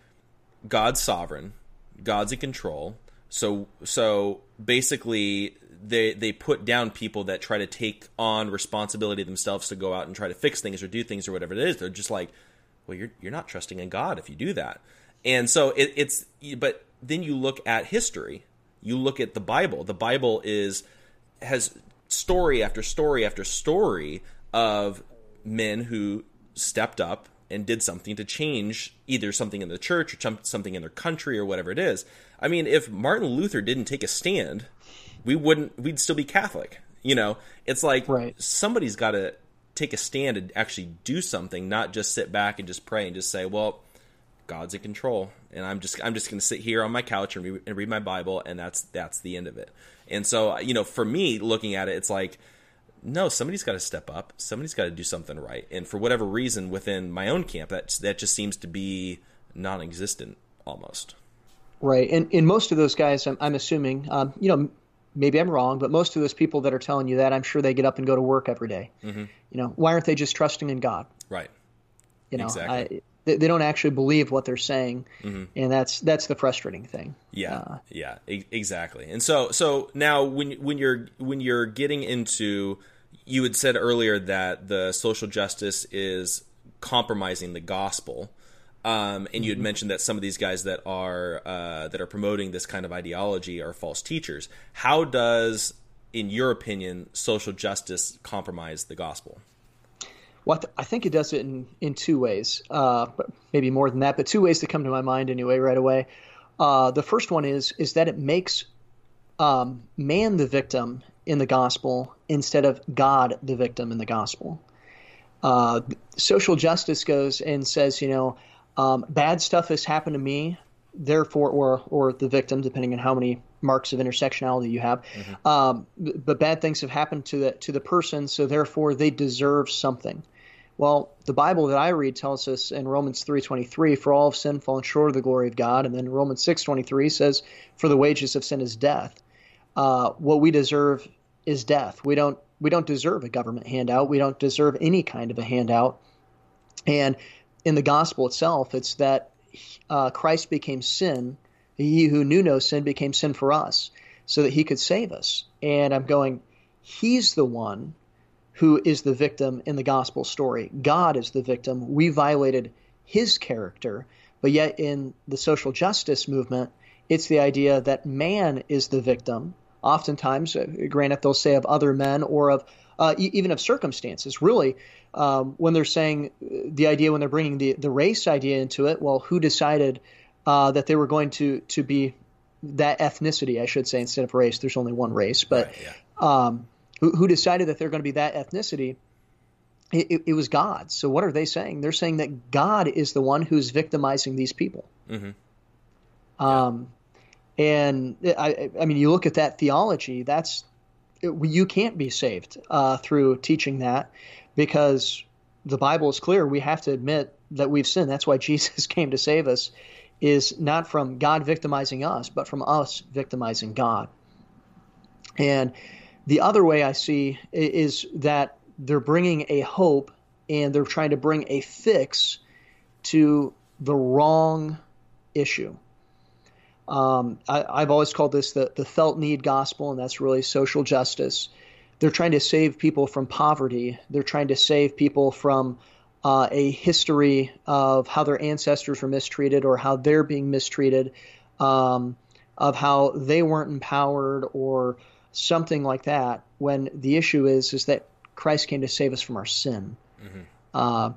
God's sovereign, God's in control. So so basically they they put down people that try to take on responsibility themselves to go out and try to fix things or do things or whatever it is. They're just like, well, you're you're not trusting in God if you do that. And so it, it's but then you look at history, you look at the Bible. The Bible is has story after story after story of men who stepped up and did something to change either something in the church or something in their country or whatever it is. I mean, if Martin Luther didn't take a stand, we wouldn't we'd still be Catholic. You know, it's like right. somebody's got to take a stand and actually do something, not just sit back and just pray and just say, "Well, God's in control," and I'm just I'm just going to sit here on my couch and, re- and read my Bible, and that's that's the end of it. And so, you know, for me, looking at it, it's like no, somebody's got to step up. Somebody's got to do something right. And for whatever reason, within my own camp, that that just seems to be non-existent almost. Right, and in most of those guys, I'm, I'm assuming, um, you know, maybe I'm wrong, but most of those people that are telling you that, I'm sure they get up and go to work every day. Mm-hmm. You know, why aren't they just trusting in God? Right. You know, exactly. I, they, they, don't actually believe what they're saying, mm-hmm. and that's that's the frustrating thing. Yeah, uh, yeah, e- exactly. And so so now when when you're when you're getting into you had said earlier that the social justice is compromising the gospel. Um, and you had mm-hmm. mentioned that some of these guys that are uh, that are promoting this kind of ideology are false teachers. How does, in your opinion, social justice compromise the gospel? Well, I think it does it in, in two ways, uh, maybe more than that, but two ways that come to my mind anyway right away. Uh, the first one is is that it makes um, man the victim in the gospel instead of God the victim in the gospel. Uh, social justice goes and says, you know, um, bad stuff has happened to me, therefore, or or the victim, depending on how many marks of intersectionality you have. Mm-hmm. Um, but bad things have happened to the to the person, so therefore they deserve something. Well, the Bible that I read tells us in Romans 3:23, "For all have sinned, fallen short of the glory of God," and then Romans 6:23 says, "For the wages of sin is death." Uh, what we deserve is death. We don't we don't deserve a government handout. We don't deserve any kind of a handout. And in the gospel itself, it's that uh, Christ became sin. He who knew no sin became sin for us, so that he could save us. And I'm going, he's the one who is the victim in the gospel story. God is the victim. We violated his character. But yet in the social justice movement, it's the idea that man is the victim oftentimes, uh, granted, they'll say of other men or of uh, e- even of circumstances. Really, um, when they're saying uh, the idea, when they're bringing the, the race idea into it, well, who decided uh, that they were going to to be that ethnicity, I should say, instead of race? There's only one race, but right, yeah. um, who, who, decided that they're going to be that ethnicity? It, it, it, was God. So what are they saying? They're saying that God is the one who's victimizing these people. Mm-hmm. Um, and I, I mean, you look at that theology, that's you can't be saved uh, through teaching that because the Bible is clear. We have to admit that we've sinned. That's why Jesus came to save us, is not from God victimizing us, but from us victimizing God. And the other way I see is that they're bringing a hope and they're trying to bring a fix to the wrong issue. Um, I, have always called this the, the felt need gospel, and that's really social justice. They're trying to save people from poverty. They're trying to save people from uh, a history of how their ancestors were mistreated or how they're being mistreated, um, of how they weren't empowered or something like that. When the issue is is that Christ came to save us from our sin. Mm-hmm. Uh,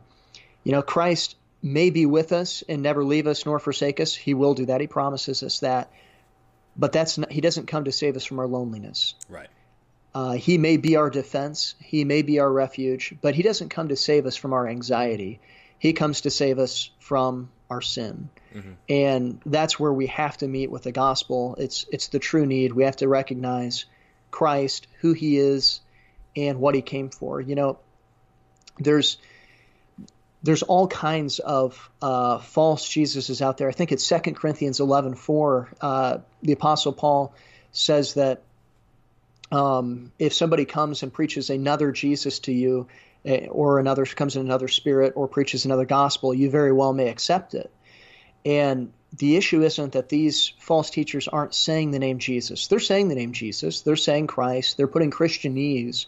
you know, Christ may be with us and never leave us nor forsake us. He will do that. He promises us that. But that's not, he doesn't come to save us from our loneliness. Right. Uh, he may be our defense. He may be our refuge, but he doesn't come to save us from our anxiety. He comes to save us from our sin. Mm-hmm. And that's where we have to meet with the gospel. It's it's the true need. We have to recognize Christ, who he is, and what he came for. You know, there's there's all kinds of uh, false Jesuses out there. I think it's 2 Corinthians 11 4. Uh, the Apostle Paul says that um, if somebody comes and preaches another Jesus to you, eh, or another comes in another spirit, or preaches another gospel, you very well may accept it. And the issue isn't that these false teachers aren't saying the name Jesus. They're saying the name Jesus. They're saying Christ. They're putting Christianese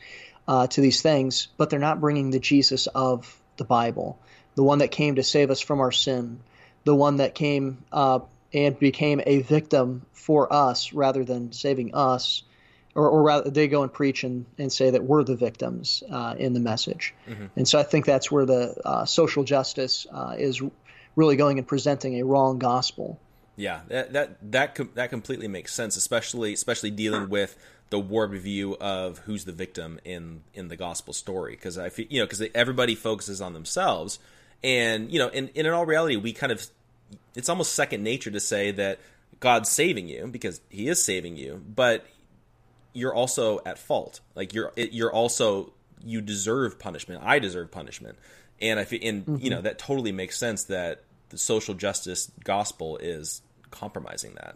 uh, to these things, but they're not bringing the Jesus of the Bible, the one that came to save us from our sin, the one that came uh, and became a victim for us rather than saving us. Or, or rather, they go and preach and, and say that we're the victims uh, in the message. Mm-hmm. And so I think that's where the uh, social justice uh, is really going and presenting a wrong gospel. Yeah, that that that com- that completely makes sense, especially especially dealing with the warped view of who's the victim in in the gospel story. Because I feel you know because everybody focuses on themselves, and you know, and, and in all reality, we kind of it's almost second nature to say that God's saving you because He is saving you, but you're also at fault. Like you're you're also you deserve punishment. I deserve punishment and I feel, and mm-hmm. you know, that totally makes sense that the social justice gospel is compromising that.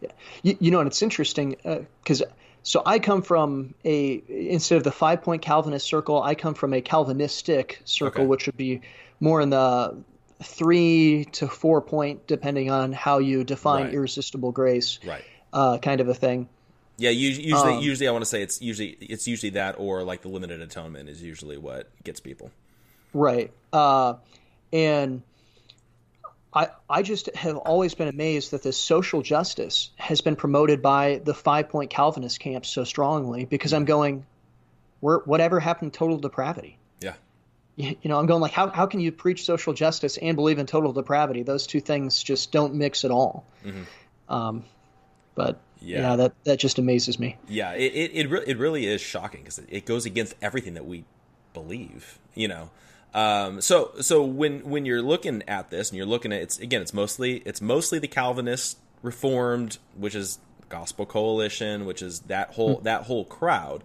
Yeah, you, you know, and it's interesting because uh, so I come from a instead of the five point Calvinist circle, I come from a Calvinistic circle, okay. which would be more in the three to four point, depending on how you define right. irresistible grace, right? Uh, kind of a thing. Yeah, usually, um, usually I want to say it's usually it's usually that or like the limited atonement is usually what gets people. Right. Uh, and I, I just have always been amazed that this social justice has been promoted by the five point Calvinist camp so strongly because I'm going, where, whatever happened to total depravity? Yeah. You, you, know, I'm going like, how, how can you preach social justice and believe in total depravity? Those two things just don't mix at all. Mm-hmm. Um, but yeah. yeah, that, that just amazes me. Yeah, it, it, it, re- it really is shocking because it goes against everything that we believe, you know. Um, so so when when you're looking at this and you're looking at it's again it's mostly it's mostly the Calvinist Reformed, which is Gospel Coalition, which is that whole mm-hmm. that whole crowd,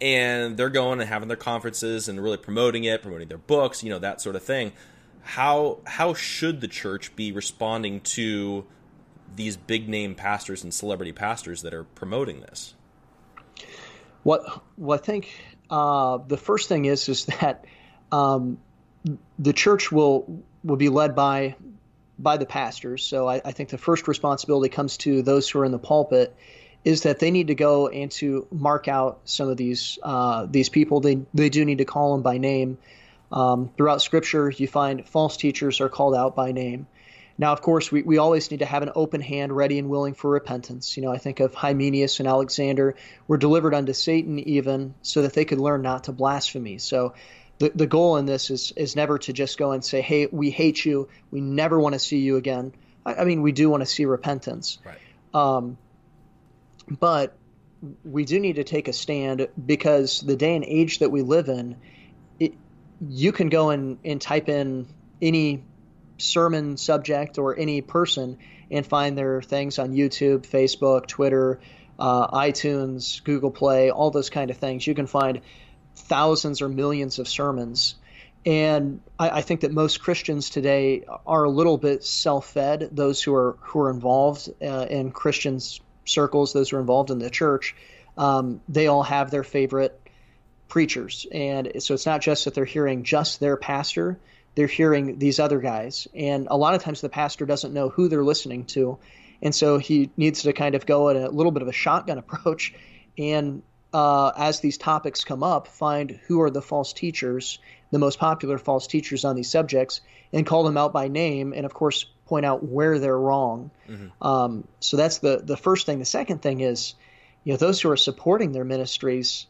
and they're going and having their conferences and really promoting it, promoting their books, you know that sort of thing. How how should the church be responding to these big name pastors and celebrity pastors that are promoting this? What well, I think uh, the first thing is is that um, the church will will be led by by the pastors. So I, I, think the first responsibility comes to those who are in the pulpit is that they need to go and to mark out some of these uh, these people. They they do need to call them by name. Um, throughout Scripture, you find false teachers are called out by name. Now, of course, we, we always need to have an open hand, ready and willing for repentance. You know, I think of Hymenaeus and Alexander were delivered unto Satan even so that they could learn not to blaspheme. So the, the goal in this is is never to just go and say, "Hey, we hate you. We never want to see you again." I, I mean, we do want to see repentance, right? Um, but we do need to take a stand because the day and age that we live in, it, you can go and, and type in any sermon subject or any person and find their things on YouTube, Facebook, Twitter, uh, iTunes, Google Play, all those kind of things. You can find thousands or millions of sermons. And I, I, think that most Christians today are a little bit self-fed. Those who are who are involved uh, in Christians circles, those who are involved in the church, um, they all have their favorite preachers, and so it's not just that they're hearing just their pastor; they're hearing these other guys. And a lot of times, the pastor doesn't know who they're listening to, and so he needs to kind of go at a little bit of a shotgun approach and uh, as these topics come up, find who are the false teachers, the most popular false teachers on these subjects, and call them out by name, and of course point out where they're wrong. Mm-hmm. Um, so that's the the first thing. The second thing is, you know, those who are supporting their ministries,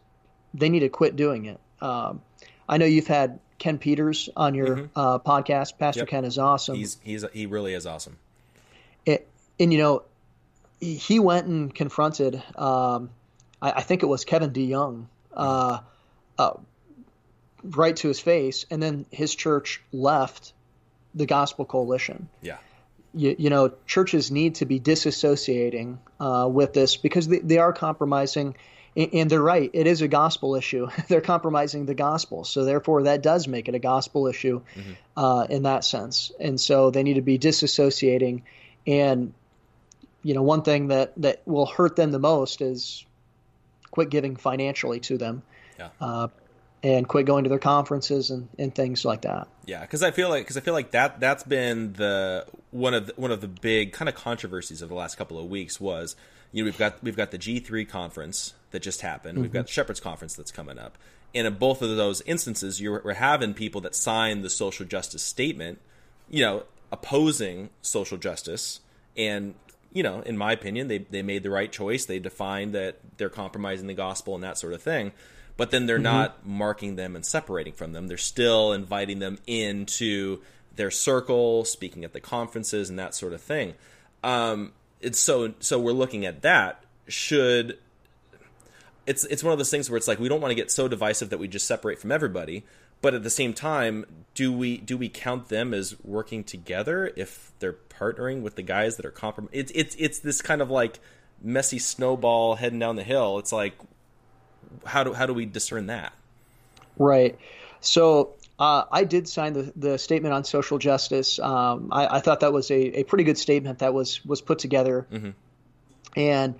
they need to quit doing it. Um, I know you've had Ken Peters on your mm-hmm. uh, podcast. Pastor yep. Ken is awesome. He's he's he really is awesome. It, and you know, he went and confronted. Um, I, I think it was Kevin DeYoung, uh, uh, right to his face, and then his church left the Gospel Coalition. Yeah. You, you know, churches need to be disassociating uh, with this because they, they are compromising and they're right. It is a gospel issue. they're compromising the gospel, so therefore that does make it a gospel issue mm-hmm. uh, in that sense. And so they need to be disassociating. And you know, one thing that that will hurt them the most is quit giving financially to them. Yeah. Uh, and quit going to their conferences and, and things like that. Yeah, because I feel like because I feel like that that's been the one of the, one of the big kind of controversies of the last couple of weeks was you know we've got we've got the G three conference that just happened, mm-hmm. we've got the Shepherds conference that's coming up, and in both of those instances, you're we're having people that sign the social justice statement, you know, opposing social justice, and you know, in my opinion, they they made the right choice. They defined that they're compromising the gospel and that sort of thing but then they're mm-hmm. not marking them and separating from them. They're still inviting them into their circle, speaking at the conferences and that sort of thing. Um, it's so so we're looking at that. Should it's it's one of those things where it's like we don't want to get so divisive that we just separate from everybody, but at the same time, do we do we count them as working together if they're partnering with the guys that are compromised? It's it's it's this kind of like messy snowball heading down the hill. It's like how do how do we discern that? Right. So uh, I did sign the, the statement on social justice. Um, I, I, thought that was a, a pretty good statement that was was put together. Mm-hmm. And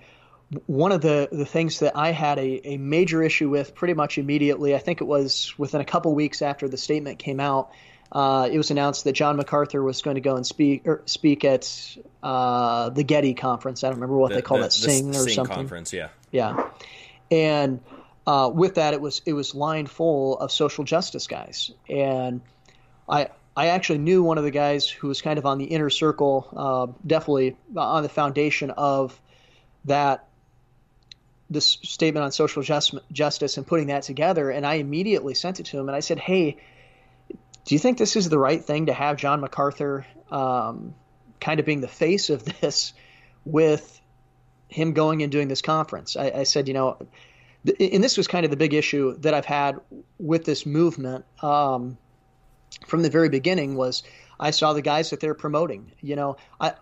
one of the, the things that I had a, a major issue with pretty much immediately, I think it was within a couple weeks after the statement came out, uh, it was announced that John MacArthur was going to go and speak or speak at uh, the Getty conference. I don't remember what the, they call the, that, Sing or Sing something. Conference, yeah, yeah. And uh, with that, it was it was lined full of social justice guys, and I I actually knew one of the guys who was kind of on the inner circle, uh, definitely on the foundation of that this statement on social just, justice and putting that together, and I immediately sent it to him, and I said, "Hey, do you think this is the right thing to have John MacArthur um, kind of being the face of this with him going and doing this conference?" I, I said, "You know." and this was kind of the big issue that I've had with this movement um, from the very beginning was I saw the guys that they're promoting. You know, I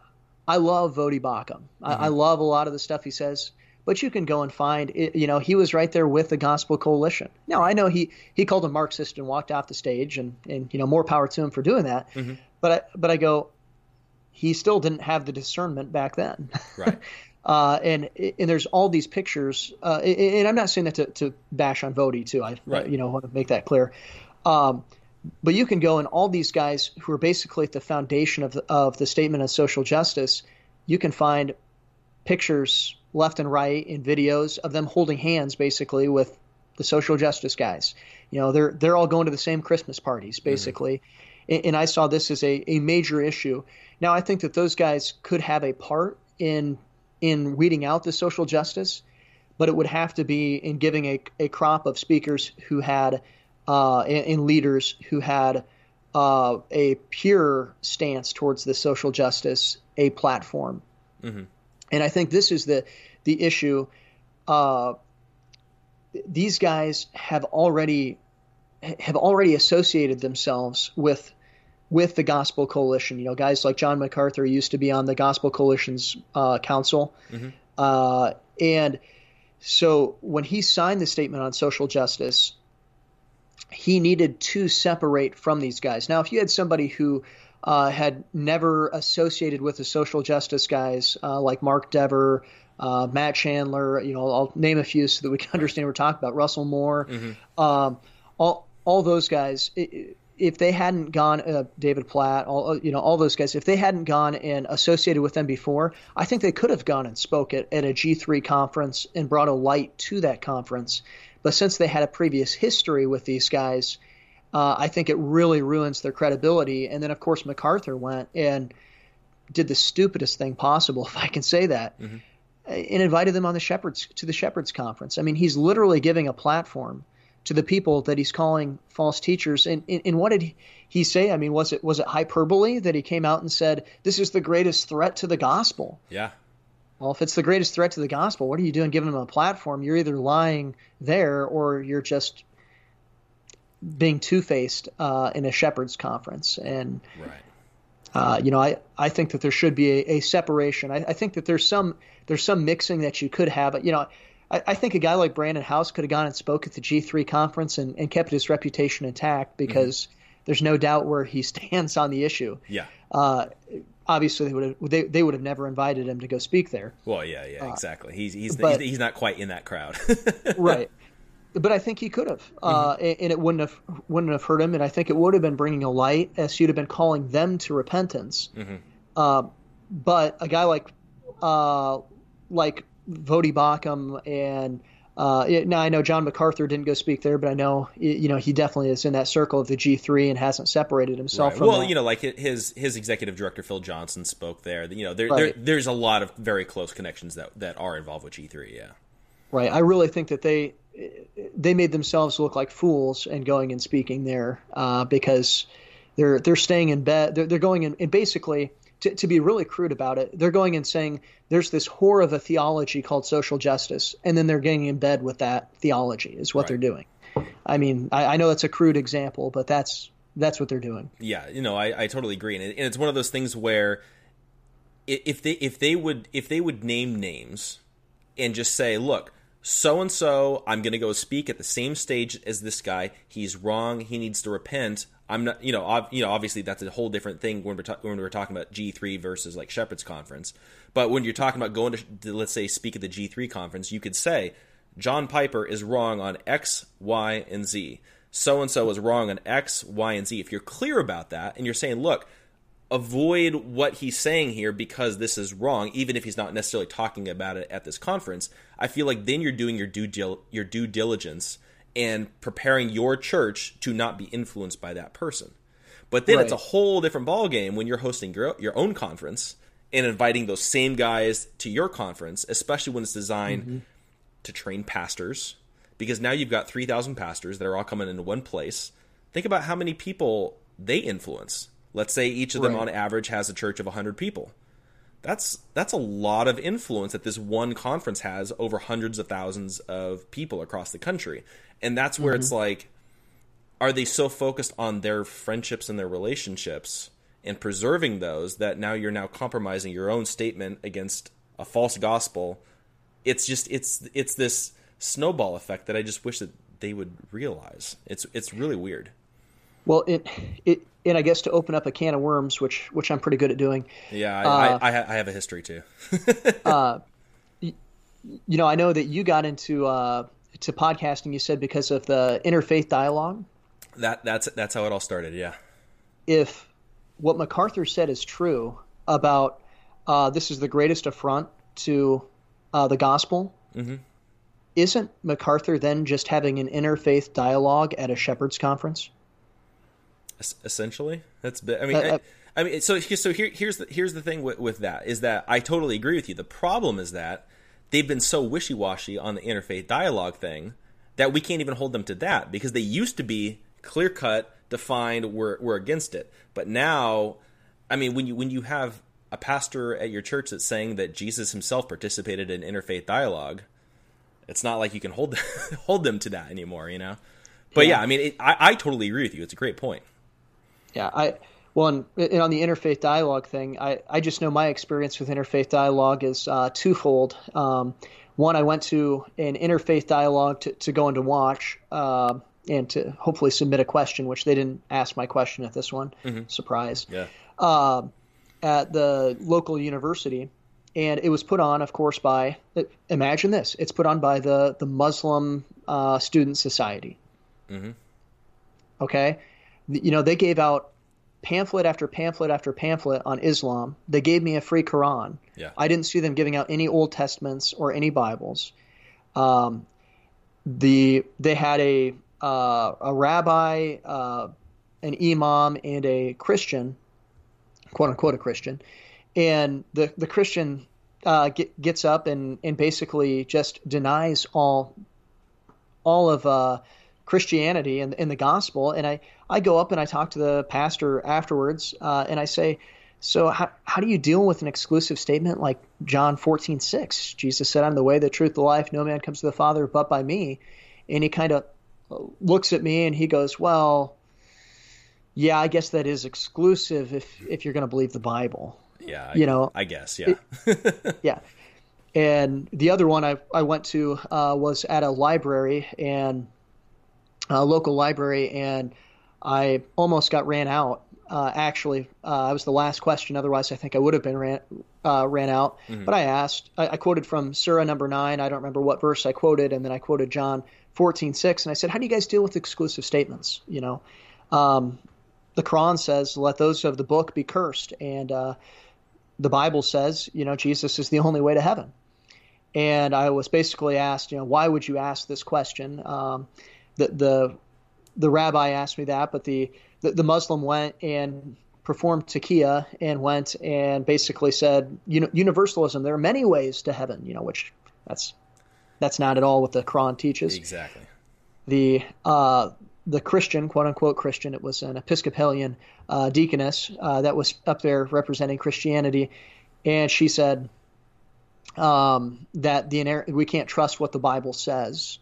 I love Voddie Baucham. Mm-hmm. I, I, mm-hmm. love a lot of the stuff he says. But you can go and find, you know, he was right there with the Gospel Coalition. Now I know he he called a Marxist and walked off the stage, and and you know more power to him for doing that. Mm-hmm. But I but I go, he still didn't have the discernment back then. Right. Uh, and and there's all these pictures, uh, and I'm not saying that to, to bash on Voddie too. I right. you know want to make that clear. Um, but you can go and all these guys who are basically at the foundation of the, of the statement of social justice. You can find pictures left and right in videos of them holding hands, basically with the social justice guys. You know, they're they're all going to the same Christmas parties, mm-hmm. basically. Mm-hmm. And, and I saw this as a, a major issue. Now, I think that those guys could have a part in in weeding out the social justice, but it would have to be in giving a, a crop of speakers who had uh, and, and, leaders who had uh, a pure stance towards the social justice a platform. Mm-hmm. And I think this is the the issue. Uh, these guys have already have already associated themselves with with the Gospel Coalition. You know, guys like John MacArthur used to be on the Gospel Coalition's uh, council, mm-hmm. uh, and so when he signed the statement on social justice, he needed to separate from these guys. Now, if you had somebody who uh, had never associated with the social justice guys uh, like Mark Dever, uh, Matt Chandler, you know, I'll name a few so that we can understand what we're talking about. Russell Moore, mm-hmm. um, all all those guys. If they hadn't gone, uh, David Platt, all uh, you know, all those guys, if they hadn't gone and associated with them before, I think they could have gone and spoke at, at a G3 conference and brought a light to that conference. But since they had a previous history with these guys, uh, I think it really ruins their credibility. And then, of course, MacArthur went and did the stupidest thing possible, if I can say that, mm-hmm. and invited them on the shepherds to the shepherds conference. I mean, he's literally giving a platform to the people that he's calling false teachers. And, and, and, what did he say? I mean, was it was it hyperbole that he came out and said this is the greatest threat to the gospel? Yeah. Well, if it's the greatest threat to the gospel, what are you doing giving them a platform? You're either lying there or you're just being two faced uh, in a shepherd's conference. And right. Uh, you know, I, I think that there should be a, a separation. I, I, think that there's some there's some mixing that you could have. You know, I, I, think a guy like Brandon House could have gone and spoke at the G3 conference and, and kept his reputation intact because mm-hmm. there's no doubt where he stands on the issue. Yeah. Uh, obviously, they would have they, they would have never invited him to go speak there. Well, yeah, yeah, uh, exactly. He's he's, but, he's he's not quite in that crowd. right. But I think he could have, uh, and, and it wouldn't have wouldn't have hurt him. And I think it would have been bringing a light, as you'd have been calling them to repentance. Uh, but a guy like uh, like Voddie Baucham and uh, it, now I know John MacArthur didn't go speak there, but I know you know he definitely is in that circle of the G3 and hasn't separated himself Right. from Well, that. you know, like his his executive director Phil Johnson spoke there. You know, there, Right. there there's a lot of very close connections that that are involved with G3. Yeah. Right. I really think that they they made themselves look like fools and going and speaking there uh, because they're they're staying in bed. They're, they're going in and basically to, to be really crude about it, they're going and saying there's this whore of a theology called social justice, and then they're getting in bed with that theology is what Right. they're doing. I mean, I, I know that's a crude example, but that's that's what they're doing. Yeah, you know, I, I totally agree, and, it, and it's one of those things where if they if they would if they would name names and just say, look, so and so, I'm going to go speak at the same stage as this guy. He's wrong. He needs to repent. I'm not, you know, ob- you know, obviously that's a whole different thing when we're ta- when we're talking about G3 versus like Shepherd's Conference. But when you're talking about going to, to let's say speak at the G3 conference, you could say John Piper is wrong on X, Y, and Z. So and so is wrong on X, Y, and Z. If you're clear about that and you're saying, look, avoid what he's saying here because this is wrong, even if he's not necessarily talking about it at this conference. I feel like then you're doing your due dil- your due diligence and preparing your church to not be influenced by that person. But then it's a whole different ballgame when you're hosting your, your own conference and inviting those same guys to your conference, especially when it's designed mm-hmm. to train pastors. Because now you've got 3,000 pastors that are all coming into one place. Think about how many people they influence. Let's say each of them Right. on average has a church of 100 people. That's that's a lot of influence that this one conference has over hundreds of thousands of people across the country. And that's where it's mm-hmm. like are they so focused on their friendships and their relationships and preserving those that now you're now compromising your own statement against a false gospel it's just it's it's this snowball effect that i just wish that they would realize it's it's really weird Well, it it and I guess to open up a can of worms, which which I'm pretty good at doing. yeah i, Uh, I, I, have a history too you know, I know that you got into uh, to podcasting. You said because of the interfaith dialogue. that that's that's how it all started yeah If what MacArthur said is true about uh, this is the greatest affront to uh, the gospel, mm-hmm. isn't MacArthur then just having an interfaith dialogue at a shepherds conference? Es- essentially? That's i mean Uh, I, uh, I mean so so here here's the here's the thing with, with that is that i totally agree with you. The problem is that they've been so wishy-washy on the interfaith dialogue thing that we can't even hold them to that because they used to be clear cut defined we're, we're against it. But now i mean when you when you have a pastor at your church that's saying that jesus himself participated in interfaith dialogue it's not like you can hold hold them to that anymore you know? But yeah, Yeah. i mean it, I, I totally agree with you. It's a great point Yeah, I well, and, and on the interfaith dialogue thing, I, I just know my experience with interfaith dialogue is uh, twofold. Um, one, I went to an interfaith dialogue to, to go and to watch uh, and to hopefully submit a question, which they didn't ask my question at this one. Surprise. yeah Uh, at the local university, and it was put on, of course, by imagine this: it's put on by the the Muslim uh, Student Society. Okay, you know they gave out pamphlet after pamphlet after pamphlet on Islam. They gave me a free Quran. Yeah. I didn't see them giving out any Old Testaments or any Bibles. Um, the they had a uh, a rabbi, uh, an imam, and a Christian, quote unquote a Christian, and the the Christian uh, get, gets up and and basically just denies all all of uh, Christianity and, and the gospel. And I, I go up and I talk to the pastor afterwards uh, and I say, so how, how do you deal with an exclusive statement like John 14, 6? Jesus said, I'm the way, the truth, the life. No man comes to the Father but by me. And he kind of looks at me and he goes, well, yeah, I guess that is exclusive if, if you're going to believe the Bible. Yeah, I, You know, I guess. Yeah, Yeah. And the other one I, I went to uh, was at a library and a local library, and I almost got ran out Uh, actually, uh, I was the last question. Otherwise, I think I would have been ran uh, ran out. Mm-hmm. But I asked. I, I, quoted from Surah number nine. I don't remember what verse I quoted, and then I quoted John fourteen six, and I said, "How do you guys deal with exclusive statements?" You know, um, the Quran says, "Let those of the book be cursed," and uh, the Bible says, you know, Jesus is the only way to heaven. And I was basically asked, you know, why would you ask this question? Um, the, the the rabbi asked me that, but the, the, the Muslim went and performed taqiyya and went and basically said, you know, universalism. There are many ways to heaven, you know, which that's that's not at all what the Quran teaches. Exactly. The uh, the Christian, quote unquote Christian, it was an Episcopalian uh, deaconess uh, that was up there representing Christianity, and she said um, that the we can't trust what the Bible says.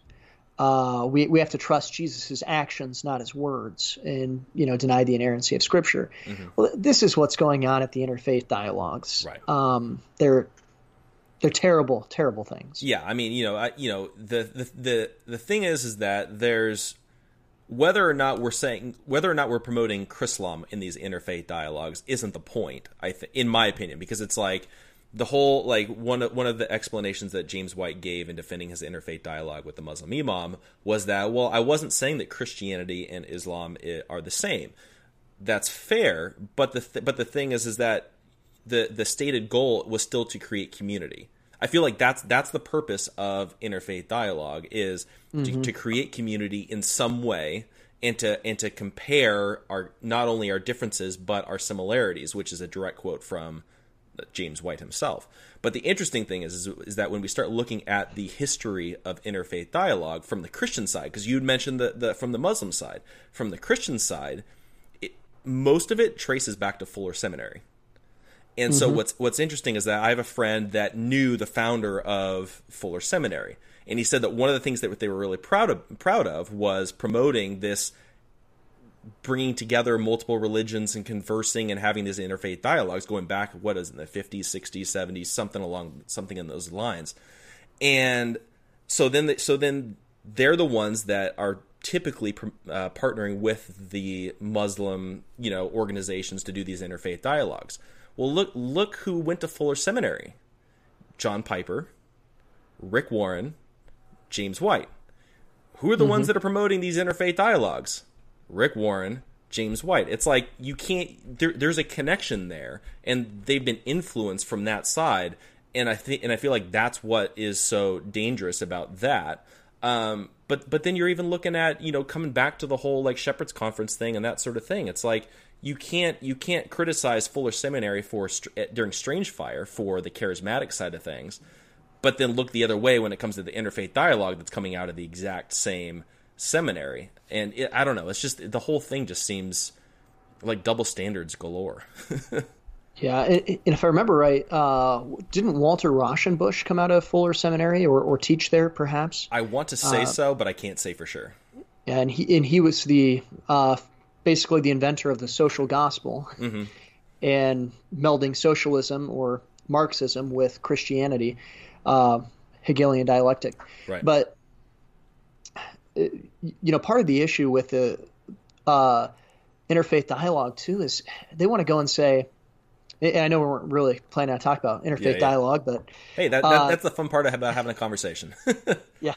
Uh, we we have to trust Jesus' actions, not his words, and you know deny the inerrancy of Scripture. Mm-hmm. Well, this is what's going on at the interfaith dialogues. Right. Um, they're they're terrible, terrible things. Yeah, I mean, you know, I, you know, the, the the the thing is, is that there's whether or not we're saying whether or not we're promoting Chrislam in these interfaith dialogues isn't the point. I th- in my opinion, because it's like the whole like one of, one of the explanations that James White gave in defending his interfaith dialogue with the Muslim imam was that well, I wasn't saying that Christianity and Islam are the same. That's fair, but the th- but the thing is is that the the stated goal was still to create community I feel like that's that's the purpose of interfaith dialogue is mm-hmm. to, to, create community in some way and to and to compare our not only our differences but our similarities, which is a direct quote from James White himself. But the interesting thing is, is, is that when we start looking at the history of interfaith dialogue from the Christian side, because you'd mentioned the, the from the Muslim side, from the Christian side, it, most of it traces back to Fuller Seminary. And mm-hmm. so what's what's interesting is that I have a friend that knew the founder of Fuller Seminary, and he said that one of the things that they were really proud of proud of was promoting this bringing together multiple religions and conversing and having these interfaith dialogues going back what is it, in the 50s 60s 70s something along something in those lines and so then so then they're the ones that are typically uh, partnering with the muslim you know organizations to do these interfaith dialogues well, look look who went to Fuller Seminary: John Piper, Rick Warren, James White. Who are the mm-hmm. ones that are promoting these interfaith dialogues? Rick Warren, James White. It's like you can't. There, there's a connection there, and they've been influenced from that side. And I think, and I feel like that's what is so dangerous about that. Um, but but then you're even looking at you know coming back to the whole like Shepherd's Conference thing and that sort of thing. It's like you can't you can't criticize Fuller Seminary for eh, during Strange Fire for the charismatic side of things, but then look the other way when it comes to the interfaith dialogue that's coming out of the exact same seminary. And it, I don't know, it's just the whole thing just seems like double standards galore. yeah, and if I remember right, uh, didn't Walter Rauschenbusch come out of Fuller Seminary or, or teach there, perhaps? I want to say uh, so, but I can't say for sure. And he and he was the uh, basically the inventor of the social gospel mm-hmm. and melding socialism or Marxism with Christianity, uh, Hegelian dialectic. Right. But you know, part of the issue with the uh, interfaith dialogue too is they want to go and say, and I know we weren't really planning on talk about interfaith yeah, yeah. dialogue, but hey, that, that uh, that's the fun part about having a conversation. yeah,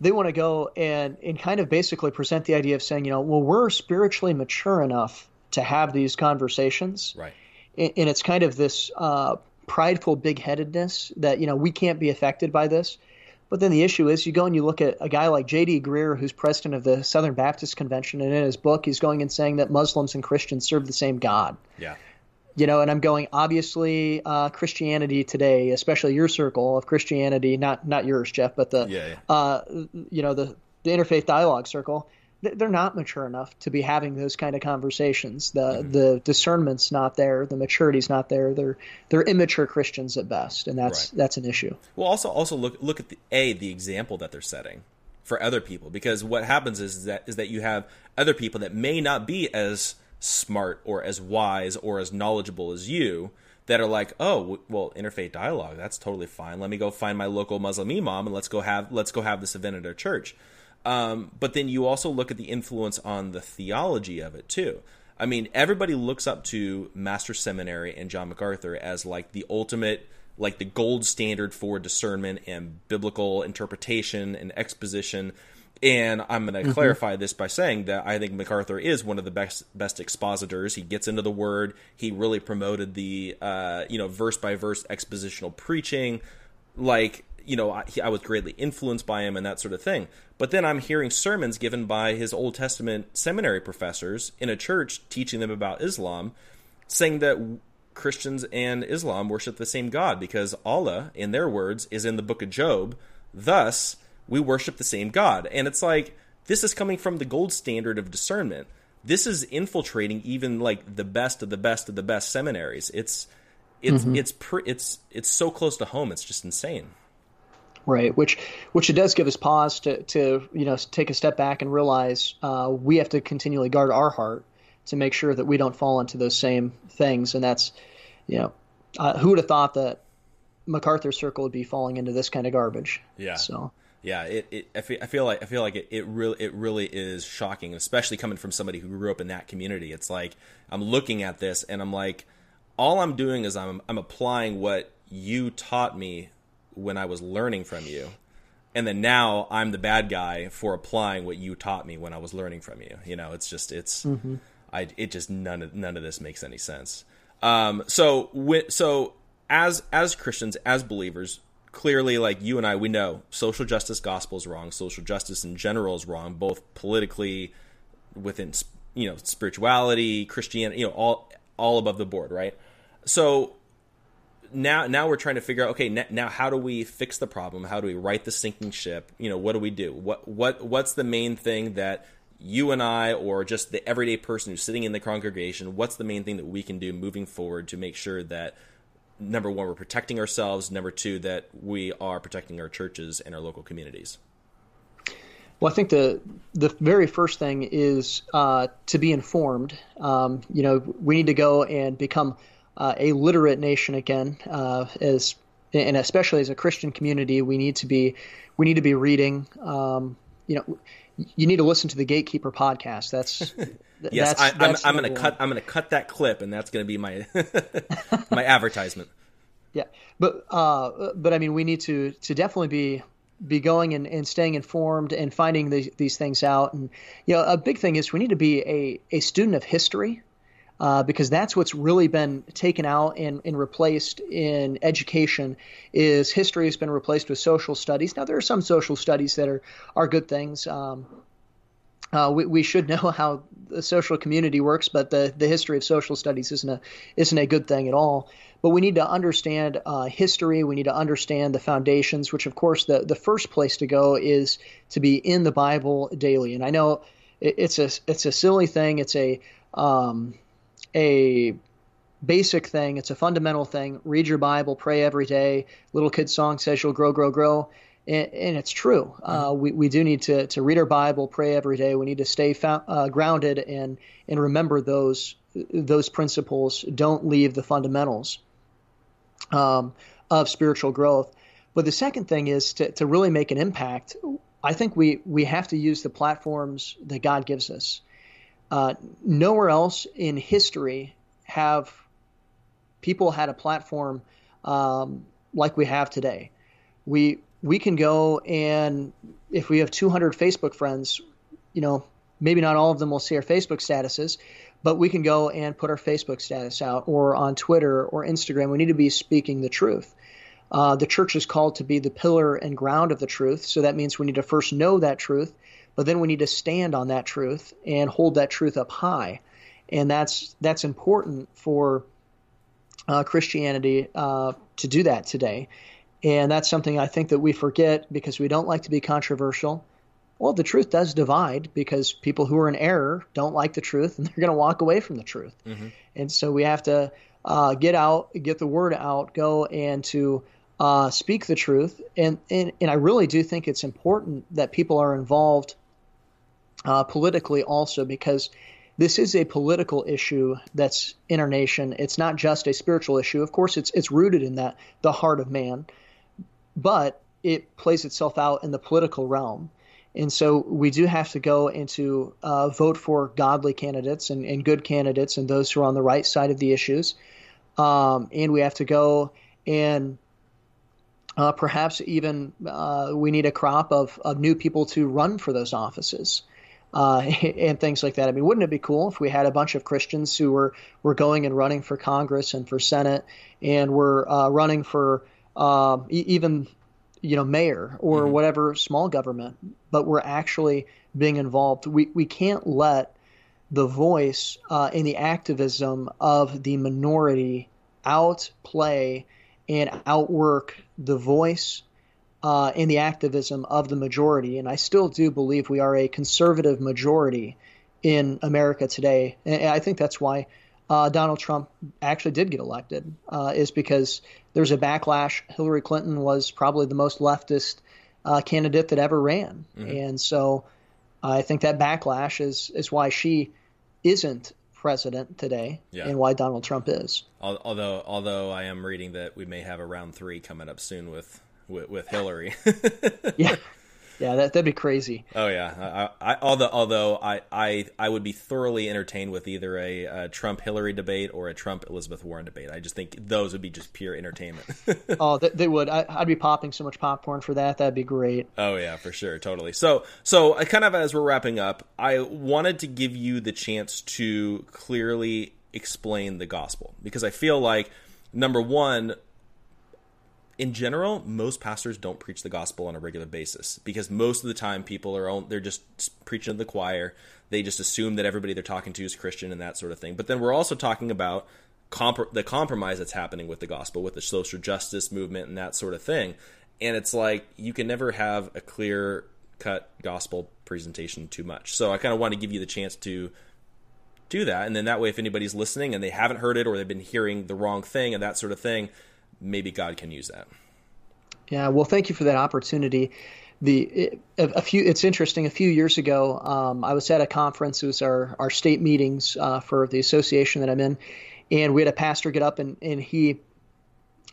they want to go and and kind of basically present the idea of saying, you know, well, we're spiritually mature enough to have these conversations, right? And, and it's kind of this uh, prideful big headedness that you know we can't be affected by this. But then the issue is, you go and you look at a guy like J.D. Greear, who's president of the Southern Baptist Convention, and in his book, he's going and saying that Muslims and Christians serve the same God. Yeah you know, and I'm going obviously uh, Christianity today, especially your circle of Christianity, not not yours, Jeff, but the yeah, yeah. Uh, you know the the interfaith dialogue circle. They're not mature enough to be having those kind of conversations. The mm-hmm. the discernment's not there. The maturity's not there. They're they're immature Christians at best, and that's right. that's an issue. Well, also also look look at the a the example that they're setting for other people because what happens is, is that is that you have other people that may not be as smart or as wise or as knowledgeable as you that are like, oh, well, interfaith dialogue, that's totally fine. Let me go find my local Muslim imam and let's go have let's go have this event at our church. Um, but then you also look at the influence on the theology of it too. I mean, everybody looks up to Master Seminary and John MacArthur as like the ultimate, like the gold standard for discernment and biblical interpretation and exposition. And I'm going to mm-hmm. clarify this by saying that I think MacArthur is one of the best best expositors. He gets into the word. He really promoted the uh, you know verse by verse expositional preaching. Like you know, I, I, was greatly influenced by him and that sort of thing. But then I'm hearing sermons given by his Old Testament seminary professors in a church teaching them about Islam, saying that Christians and Islam worship the same God because Allah, in their words, is in the book of Job. Thus, we worship the same God. And it's like, this is coming from the gold standard of discernment. This is infiltrating even like the best of the best of the best seminaries. It's it's mm-hmm. it's pre- it's it's so close to home. It's just insane. Right, which which it does give us pause to to you know take a step back and realize uh, we have to continually guard our heart to make sure that we don't fall into those same things, and that's you know uh, who would have thought that MacArthur Circle would be falling into this kind of garbage? Yeah. So yeah, it, it I, feel, I feel like I feel like it, it really it really is shocking, especially coming from somebody who grew up in that community. It's like I'm looking at this and I'm like, all I'm doing is I'm I'm applying what you taught me when I was learning from you. And then now I'm the bad guy for applying what you taught me when I was learning from you. You know, it's just it's mm-hmm. I it just none of none of this makes any sense. Um, so so as as Christians, as believers, clearly like you and I we know social justice gospel is wrong, social justice in general is wrong, both politically within you know spirituality, Christianity, you know all all above the board, right? So now now we're trying to figure out okay now how do we fix the problem? How do we right the sinking ship? You know what do we do? What what what's the main thing that you and I or just the everyday person who's sitting in the congregation what's the main thing that we can do moving forward to make sure that number one we're protecting ourselves number two that we are protecting our churches and our local communities? Well, I think the the very first thing is uh, to be informed. Um, you know, we need to go and become uh, a literate nation again. Uh, as and especially as a Christian community, we need to be we need to be reading. Um, you know, you need to listen to the Gatekeeper podcast. That's yes, that's, I, am I'm, I'm going to cut I'm going to cut that clip, and that's going to be my my advertisement. Yeah, but uh, but I mean, we need to to definitely be be going and, and staying informed and finding these, these things out. And you know, a big thing is we need to be a, a student of history uh, because that's what's really been taken out and, and replaced in education is history has been replaced with social studies. Now there are some social studies that are are good things. Um, uh, we, we should know how the social community works, but the, the history of social studies isn't a isn't a good thing at all. But we need to understand uh, history. We need to understand the foundations, which of course the the first place to go is to be in the Bible daily. And I know it, it's a it's a silly thing. It's a um, a basic thing. It's a fundamental thing. Read your Bible, pray every day. Little kid song says you'll grow, grow, grow. And, and it's true. Uh, we, we do need to, to read our Bible, pray every day. We need to stay uh, grounded and, and remember those, those principles. Don't leave the fundamentals um, of spiritual growth. But the second thing is to, to really make an impact. I think we, we have to use the platforms that God gives us. Uh, nowhere else in history have people had a platform um, like we have today. We we can go and if we have 200 Facebook friends, you know, maybe not all of them will see our Facebook statuses, but we can go and put our Facebook status out or on Twitter or Instagram. We need to be speaking the truth. Uh, the church is called to be the pillar and ground of the truth, so that means we need to first know that truth but then we need to stand on that truth and hold that truth up high, and that's that's important for uh, Christianity uh, to do that today. And that's something I think that we forget because we don't like to be controversial. Well, the truth does divide because people who are in error don't like the truth and they're going to walk away from the truth. Mm-hmm. And so we have to uh, get out, get the word out, go and to uh, speak the truth. And, and, and I really do think it's important that people are involved uh, politically also because this is a political issue that's in our nation. It's not just a spiritual issue. Of course, it's it's rooted in that the heart of man, but it plays itself out in the political realm. And so we do have to go into uh, vote for godly candidates and, and, good candidates and those who are on the right side of the issues. Um, and we have to go and uh, perhaps even uh, we need a crop of, of new people to run for those offices. Uh, and things like that. I mean, wouldn't it be cool if we had a bunch of Christians who were, were going and running for Congress and for Senate and were uh, running for um, even you know mayor or mm-hmm. whatever small government, but we're actually being involved. We we can't let the voice uh, and the activism of the minority outplay and outwork the voice uh, and the activism of the majority. And I still do believe we are a conservative majority in America today. And I think that's why uh, Donald Trump actually did get elected, uh, is because there's a backlash. Hillary Clinton was probably the most leftist uh, candidate that ever ran, mm-hmm. and so I think that backlash is is why she isn't president today, yeah. and why Donald Trump is. Although, although I am reading that we may have a round three coming up soon with with, with Hillary. yeah, yeah, that that'd be crazy. Oh yeah, I, I, although although I, I I would be thoroughly entertained with either a, a Trump Hillary debate or a Trump Elizabeth Warren debate. I just think those would be just pure entertainment. oh, they, they would. I, would be popping so much popcorn for that. That'd be great. Oh yeah, for sure, totally. So so uh, kind of as we're wrapping up, I wanted to give you the chance to clearly explain the gospel because I feel like number one in general, most pastors don't preach the gospel on a regular basis because most of the time people are they're just preaching to the choir. They just assume that everybody they're talking to is Christian and that sort of thing. But then we're also talking about comp- the compromise that's happening with the gospel, with the social justice movement and that sort of thing. And it's like you can never have a clear cut gospel presentation too much. So I kind of want to give you the chance to do that. And then that way, if anybody's listening and they haven't heard it or they've been hearing the wrong thing and that sort of thing, maybe God can use that. Yeah, well, thank you for that opportunity. The a, few, it's interesting. A few years ago, um, I was at a conference. It was our our state meetings uh, for the association that I'm in, and we had a pastor get up and and he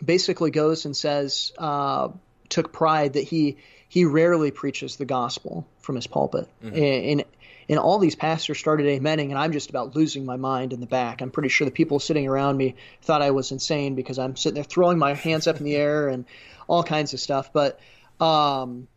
basically goes and says, uh, took pride that he he rarely preaches the gospel from his pulpit, mm-hmm. and, and and all these pastors started amening, and I'm just about losing my mind in the back. I'm pretty sure the people sitting around me thought I was insane because I'm sitting there throwing my hands up in the air and all kinds of stuff. But um,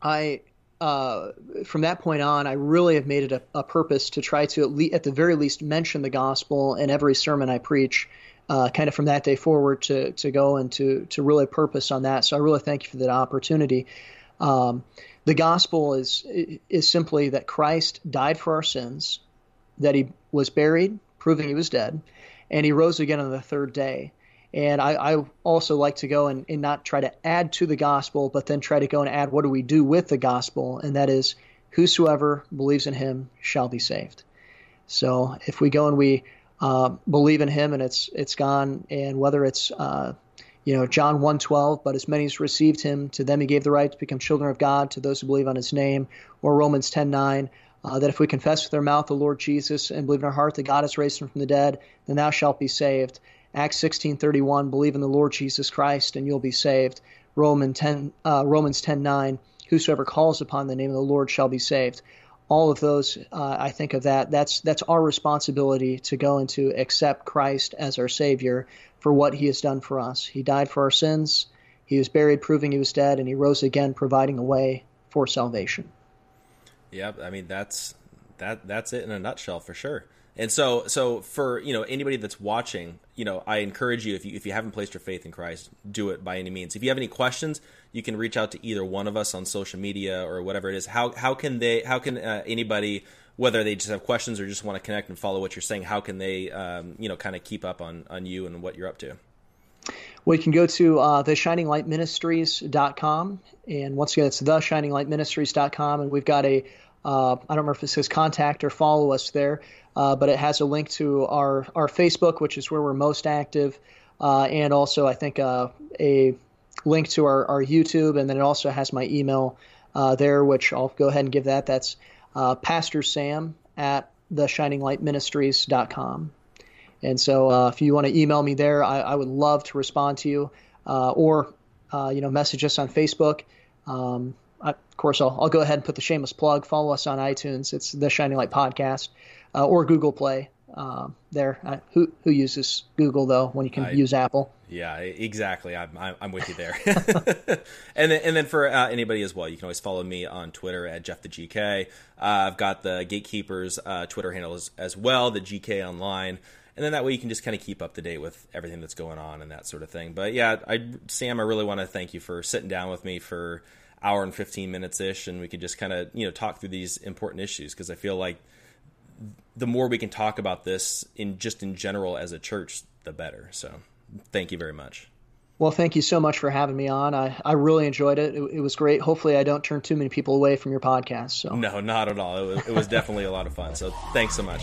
I, uh, from that point on, I really have made it a, a purpose to try to at, le- at, the very least mention the gospel in every sermon I preach. Uh, kind of from that day forward to to go and to to really purpose on that. So I really thank you for that opportunity. Um, the gospel is is simply that Christ died for our sins, that he was buried, proving he was dead, and he rose again on the third day. And I, I also like to go and, and not try to add to the gospel, but then try to go and add what do we do with the gospel, and that is whosoever believes in him shall be saved. So if we go and we uh, believe in him and it's it's gone, and whether it's uh, you know, John 1:12, but as many as received him, to them he gave the right to become children of God, to those who believe on his name, or Romans 10:9, uh, that if we confess with our mouth the Lord Jesus and believe in our heart that God has raised him from the dead, then thou shalt be saved. Acts 16:31, believe in the Lord Jesus Christ and you'll be saved. Roman 10, uh, Romans 10:9, whosoever calls upon the name of the Lord shall be saved all of those, uh, I think of that. That's that's our responsibility to go and to accept Christ as our Savior for what He has done for us. He died for our sins. He was buried, proving He was dead, and He rose again, providing a way for salvation. Yep, I mean that's that that's it in a nutshell for sure. And so, so for you know anybody that's watching, you know, I encourage you if you if you haven't placed your faith in Christ, do it by any means. If you have any questions, you can reach out to either one of us on social media or whatever it is. How how can they? How can uh, anybody, whether they just have questions or just want to connect and follow what you're saying, how can they, um, you know, kind of keep up on on you and what you're up to? Well, you can go to uh, theshininglightministries.com. And once again, it's theshininglightministries.com. And we've got a uh, I don't remember if it says contact or follow us there, uh, but it has a link to our, our Facebook, which is where we're most active, uh, and also I think uh, a link to our, our YouTube, and then it also has my email uh, there, which I'll go ahead and give that. That's uh, Pastor Sam at theshininglightministries.com. And so if you want to email me there, I, I, would love to respond to you, or you know message us on Facebook. Um, I, of course, I'll, I'll go ahead and put the shameless plug. Follow us on iTunes. It's the Shining Light Podcast uh, or Google Play. Uh, there, uh, who who uses Google though when you can I, use Apple? Yeah, exactly. I'm I'm, I'm with you there. and then and then for uh, anybody as well, you can always follow me on Twitter at Jeff the GK. Uh, I've got the Gatekeepers uh, Twitter handle as, as well, the GK Online and then that way you can just kind of keep up to date with everything that's going on and that sort of thing. But yeah, I Sam, I really want to thank you for sitting down with me for hour and 15 minutes ish and we could just kind of you know talk through these important issues because i feel like the more we can talk about this in just in general as a church the better. So thank you very much. Well thank you so much for having me on. I, I really enjoyed it. it. it was great. Hopefully i don't turn too many people away from your podcast so. No not at all. It was, it was definitely a lot of fun. So thanks so much